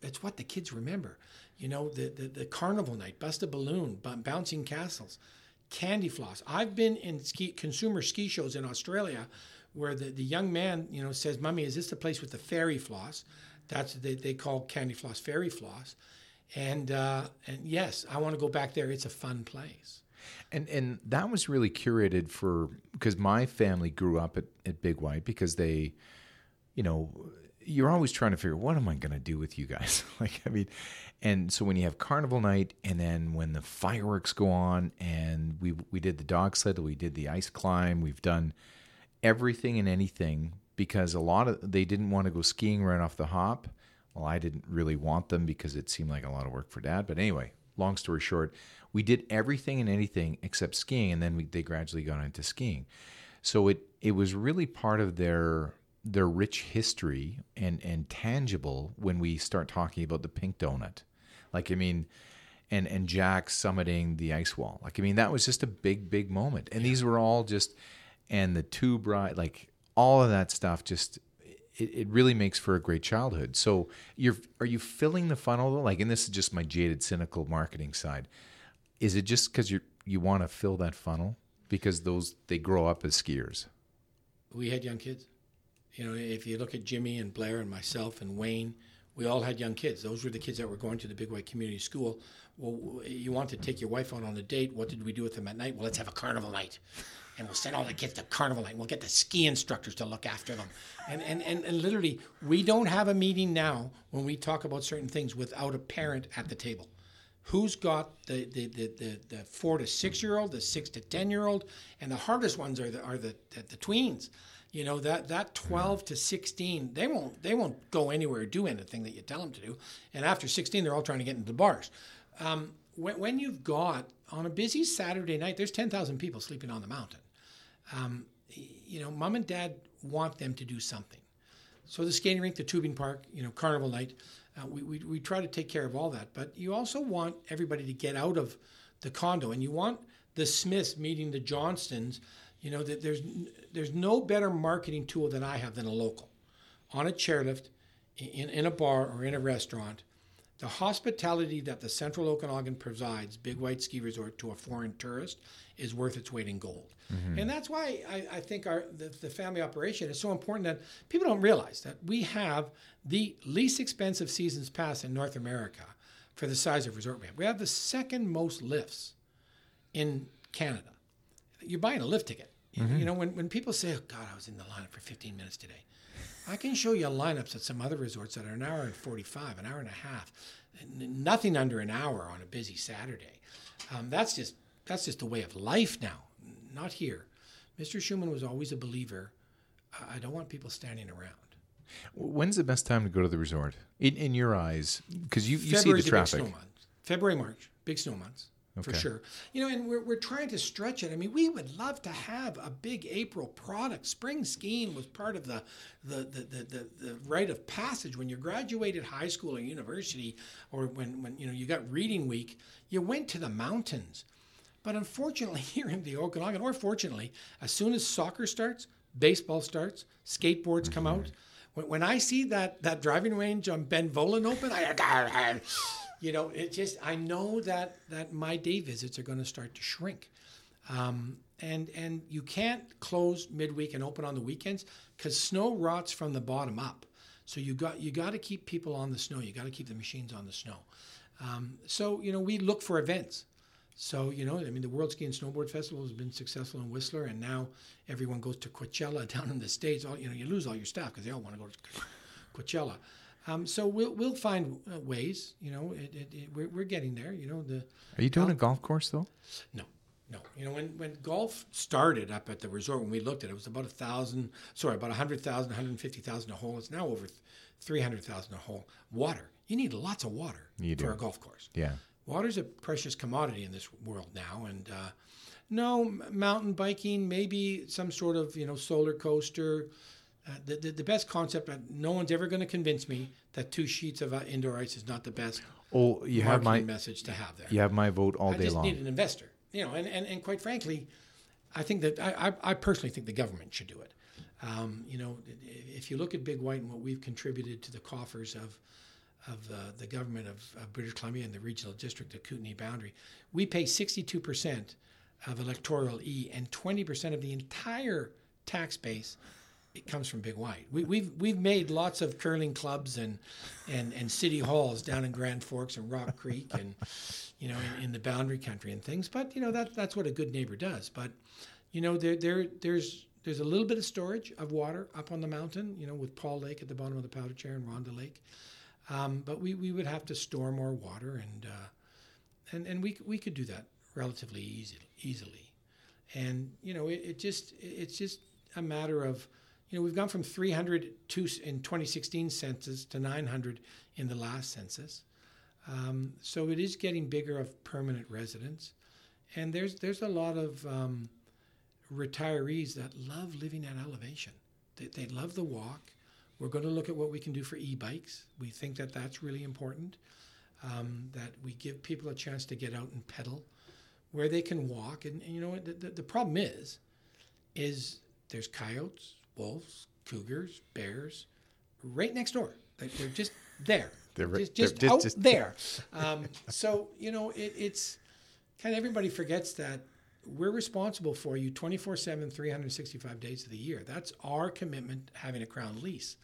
it's what the kids remember. You know, the the, the carnival night, bust a balloon, bu- bouncing castles, candy floss. I've been in ski consumer ski shows in Australia where the, the young man, you know, says, Mummy, is this the place with the fairy floss? That's what they, they call candy floss fairy floss. And uh, and yes, I want to go back there. It's a fun place. And and that was really curated for because my family grew up at, at Big White because they, you know, you're always trying to figure what am I going to do with you guys? [laughs] like I mean, and so when you have carnival night and then when the fireworks go on and we we did the dog sled, we did the ice climb, we've done everything and anything because a lot of they didn't want to go skiing right off the hop. Well, I didn't really want them because it seemed like a lot of work for dad. But anyway, long story short, we did everything and anything except skiing, and then we, they gradually got into skiing. So it it was really part of their their rich history and and tangible when we start talking about the pink donut. Like I mean, and and Jack summiting the ice wall. Like I mean, that was just a big big moment. And these were all just and the tube ride, like all of that stuff. Just it, it really makes for a great childhood. So you're are you filling the funnel though? Like, and this is just my jaded, cynical marketing side. Is it just because you you want to fill that funnel because those they grow up as skiers? we had young kids. You know, if you look at Jimmy and Blair and myself and Wayne, we all had young kids. Those were the kids that were going to the Big White Community School. Well, you want to take your wife out on a date. What did we do with them at night? Well, let's have a carnival night. And we'll send all the kids to carnival night. We'll get the ski instructors to look after them. And, and, and, and literally, we don't have a meeting now when we talk about certain things without a parent at the table who's got the the, the, the, four to six year old, the six to ten year old, and the hardest ones are the are the, the tweens. You know that that twelve to sixteen, they won't they won't go anywhere or do anything that you tell them to do. And after sixteen, they're all trying to get into the bars. Um, when, when you've got on a busy Saturday night, there's ten thousand people sleeping on the mountain. Um, you know, mom and dad want them to do something. So the skating rink, the tubing park, you know, carnival night, uh, we, we, we try to take care of all that. But you also want everybody to get out of the condo, and you want the Smiths meeting the Johnstons. You know that there's there's no better marketing tool than I have than a local, on a chairlift, in, in a bar or in a restaurant, the hospitality that the Central Okanagan provides, Big White Ski Resort, to a foreign tourist is worth its weight in gold. Mm-hmm. And that's why I, I think our the, the family operation is so important that people don't realize that we have the least expensive seasons pass in North America for the size of resort we have. We have the second most lifts in Canada. You're buying a lift ticket. You- You know, when, when people say, oh, God, I was in the lineup for 15 minutes today, I can show you lineups at some other resorts that are an hour and 45, an hour and a half, nothing under an hour on a busy Saturday. Um, that's just that's just the way of life now, not here. Mr. Schumann was always a believer. I don't want people standing around. When's the best time to go to the resort in, in your eyes? Because you, you see the February's the big traffic. February, March, big snow months for sure. You know, and we're, we're trying to stretch it. I mean, we would love to have a big April product. Spring skiing was part of the the the, the, the, the rite of passage when you graduated high school or university, or when when you know you got reading week. You went to the mountains. But unfortunately, [laughs] here in the Okanagan, or fortunately, as soon as soccer starts, baseball starts, skateboards come mm-hmm. out. When, when I see that that driving range on Benvoulin open, I, [laughs] you know, it just I know that that my day visits are going to start to shrink. Um, and and you can't close midweek and open on the weekends because snow rots from the bottom up. So you got you got to keep people on the snow. You got to keep the machines on the snow. Um, so you know we look for events. So you know I mean the World Ski and Snowboard Festival has been successful in Whistler, and now everyone goes to Coachella [laughs] down in the states. All you know you lose all your staff because they all want to go to Coachella. Um, so we'll we'll find uh, ways. You know it, it, it, we're, we're getting there. You know the Are you doing a golf course though? no, no. You know, when, when golf started up at the resort, when we looked at it, it was about a thousand, sorry, about 100,000, 150,000 a hole. It's now over 300,000 a hole. Water. You need lots of water You for do. a golf course. Yeah. Water's a precious commodity in this world now. And uh, no, m- mountain biking, maybe some sort of, you know, solar coaster. Uh, the, the, the best concept, uh, no one's ever going to convince me that two sheets of indoor ice is not the best Oh, you have my message to have there. you have my vote all day long. I day just long. need an investor. You know, and, and, and quite frankly, I think that I, I, I personally think the government should do it. Um, you know, if you look at Big White and what we've contributed to the coffers of of uh, the government of, of British Columbia and the regional district, the Kootenay boundary, we pay 62% of electoral E and 20% of the entire tax base it comes from Big White. We, we've we've made lots of curling clubs and and and city halls down in Grand Forks and Rock Creek and you know in, in the Boundary Country and things. But you know that that's what a good neighbor does. But you know there there there's there's a little bit of storage of water up on the mountain. You know with Paul Lake at the bottom of the Powder Chair and Rhonda Lake. Um, but we, we would have to store more water and uh, and and we we could do that relatively easy, easily. And you know it, it just it's just a matter of you know, we've gone from 300 to, in 2016 census to 900 in the last census. Um, so it is getting bigger of permanent residents, and there's there's a lot of um, retirees that love living at elevation. They, they love the walk. We're going to look at what we can do for e-bikes. We think that that's really important. Um, that we give people a chance to get out and pedal, where they can walk. And, and you know what? The, the, the problem is, is there's coyotes, wolves, cougars, bears, right next door. They- They're just there. [laughs] They're just, just they're out just- there. Um, so you know, it, it's kind of everybody forgets that we're responsible for you 24 7 365 days of the year that's our commitment having a crown lease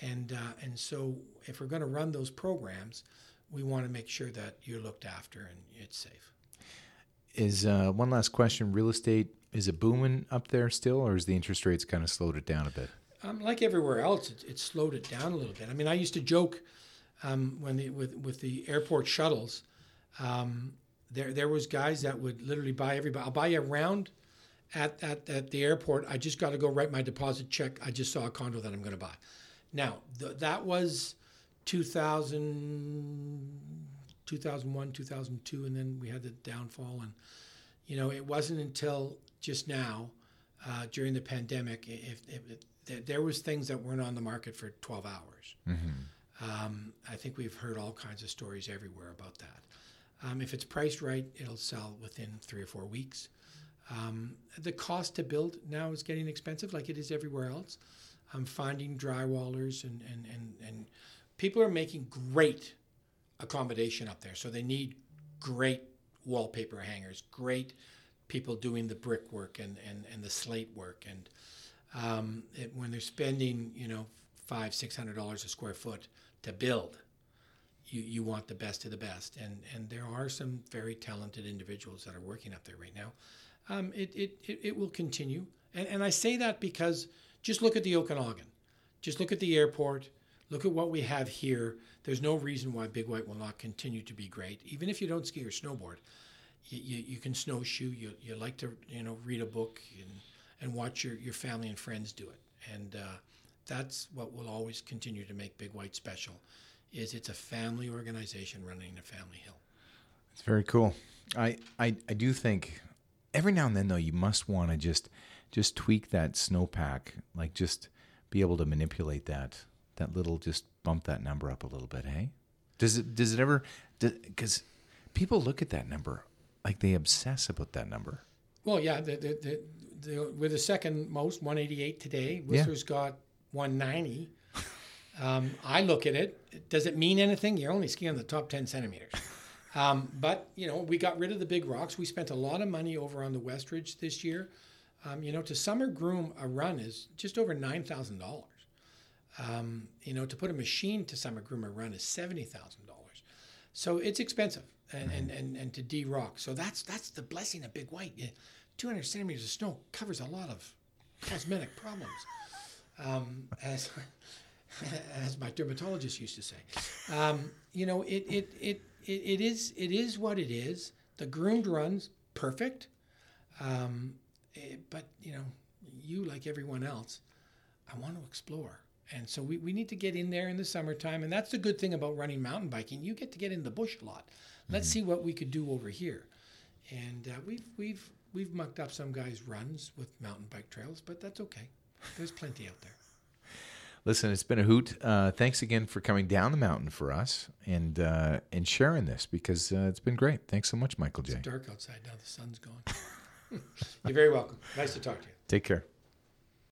and uh, and so if we're going to run those programs we want to make sure that you're looked after and it's safe Is uh, one last question: Real estate is it booming up there still, or is the interest rates kind of slowed it down a bit? um, like everywhere else it, it slowed it down a little bit. I mean i used to joke um, when the, with, with the airport shuttles um, there, there was guys that would literally buy everybody i'll buy you a round at, at, at the airport. I just got to go write my deposit check. I just saw a condo that i'm going to buy. Now th- that was 2000 2001 2002 and then we had the downfall. And you know it wasn't until just now uh, during the pandemic if, if, if there was things that weren't on the market for 12 hours. Um, i think we've heard all kinds of stories everywhere about that. Um, if it's priced right it'll sell within three or four weeks. Um, the cost to build now is getting expensive like it is everywhere else. I'm finding drywallers and, and, and, and people are making great accommodation up there. So they need great wallpaper hangers, great people doing the brickwork and, and, and the slate work. And um, it, when they're spending, you know, five, six hundred dollars a square foot to build, you, you want the best of the best. And, and there are some very talented individuals that are working up there right now. Um, it, it, it, it will continue. And, and I say that because just look at the Okanagan. Just look at the airport. Look at what we have here. There's no reason why Big White will not continue to be great. Even if you don't ski or snowboard, you, you, you can snowshoe. You, you like to you know read a book and, and watch your, your family and friends do it. And uh, that's what will always continue to make Big White special. Is it's a family organization running a family hill. It's very cool. I, I, I do think every now and then though you must want to just just tweak that snowpack, like just be able to manipulate that that little just bump that number up a little bit. Hey, does it does it ever? Because people look at that number like they obsess about that number. Well, yeah, the, the, the, the we're the second most, 188 today. Whistler's yeah. got 190. Um, I look at it. Does it mean anything? You're only skiing the top 10 centimeters. Um, but you know, we got rid of the big rocks. We spent a lot of money over on the West Ridge this year. Um, you know, to summer groom a run is just over nine thousand dollars. Um, you know, to put a machine to summer groom a run is seventy thousand dollars. So it's expensive, and, mm-hmm. and, and, and to de-rock. So that's that's the blessing of Big White. Two hundred centimeters of snow covers a lot of cosmetic problems. Um, as [laughs] as my dermatologist used to say, um, you know, it, it it it it is it is what it is. The groomed runs perfect. Um, Eh, but you know, you like everyone else, I want to explore. And so we, we need to get in there in the summertime. And that's the good thing about running mountain biking. You get to get in the bush a lot. Let's mm-hmm. see what we could do over here. And uh, we've, we've, we've mucked up some guys' runs with mountain bike trails, but that's okay. There's plenty out there. [laughs] Listen, it's been a hoot. Uh, thanks again for coming down the mountain for us and uh, and sharing this because uh, it's been great. Thanks so much, Michael J. It's dark outside now. The sun's gone. [laughs] You're very welcome. Nice to talk to you. Take care.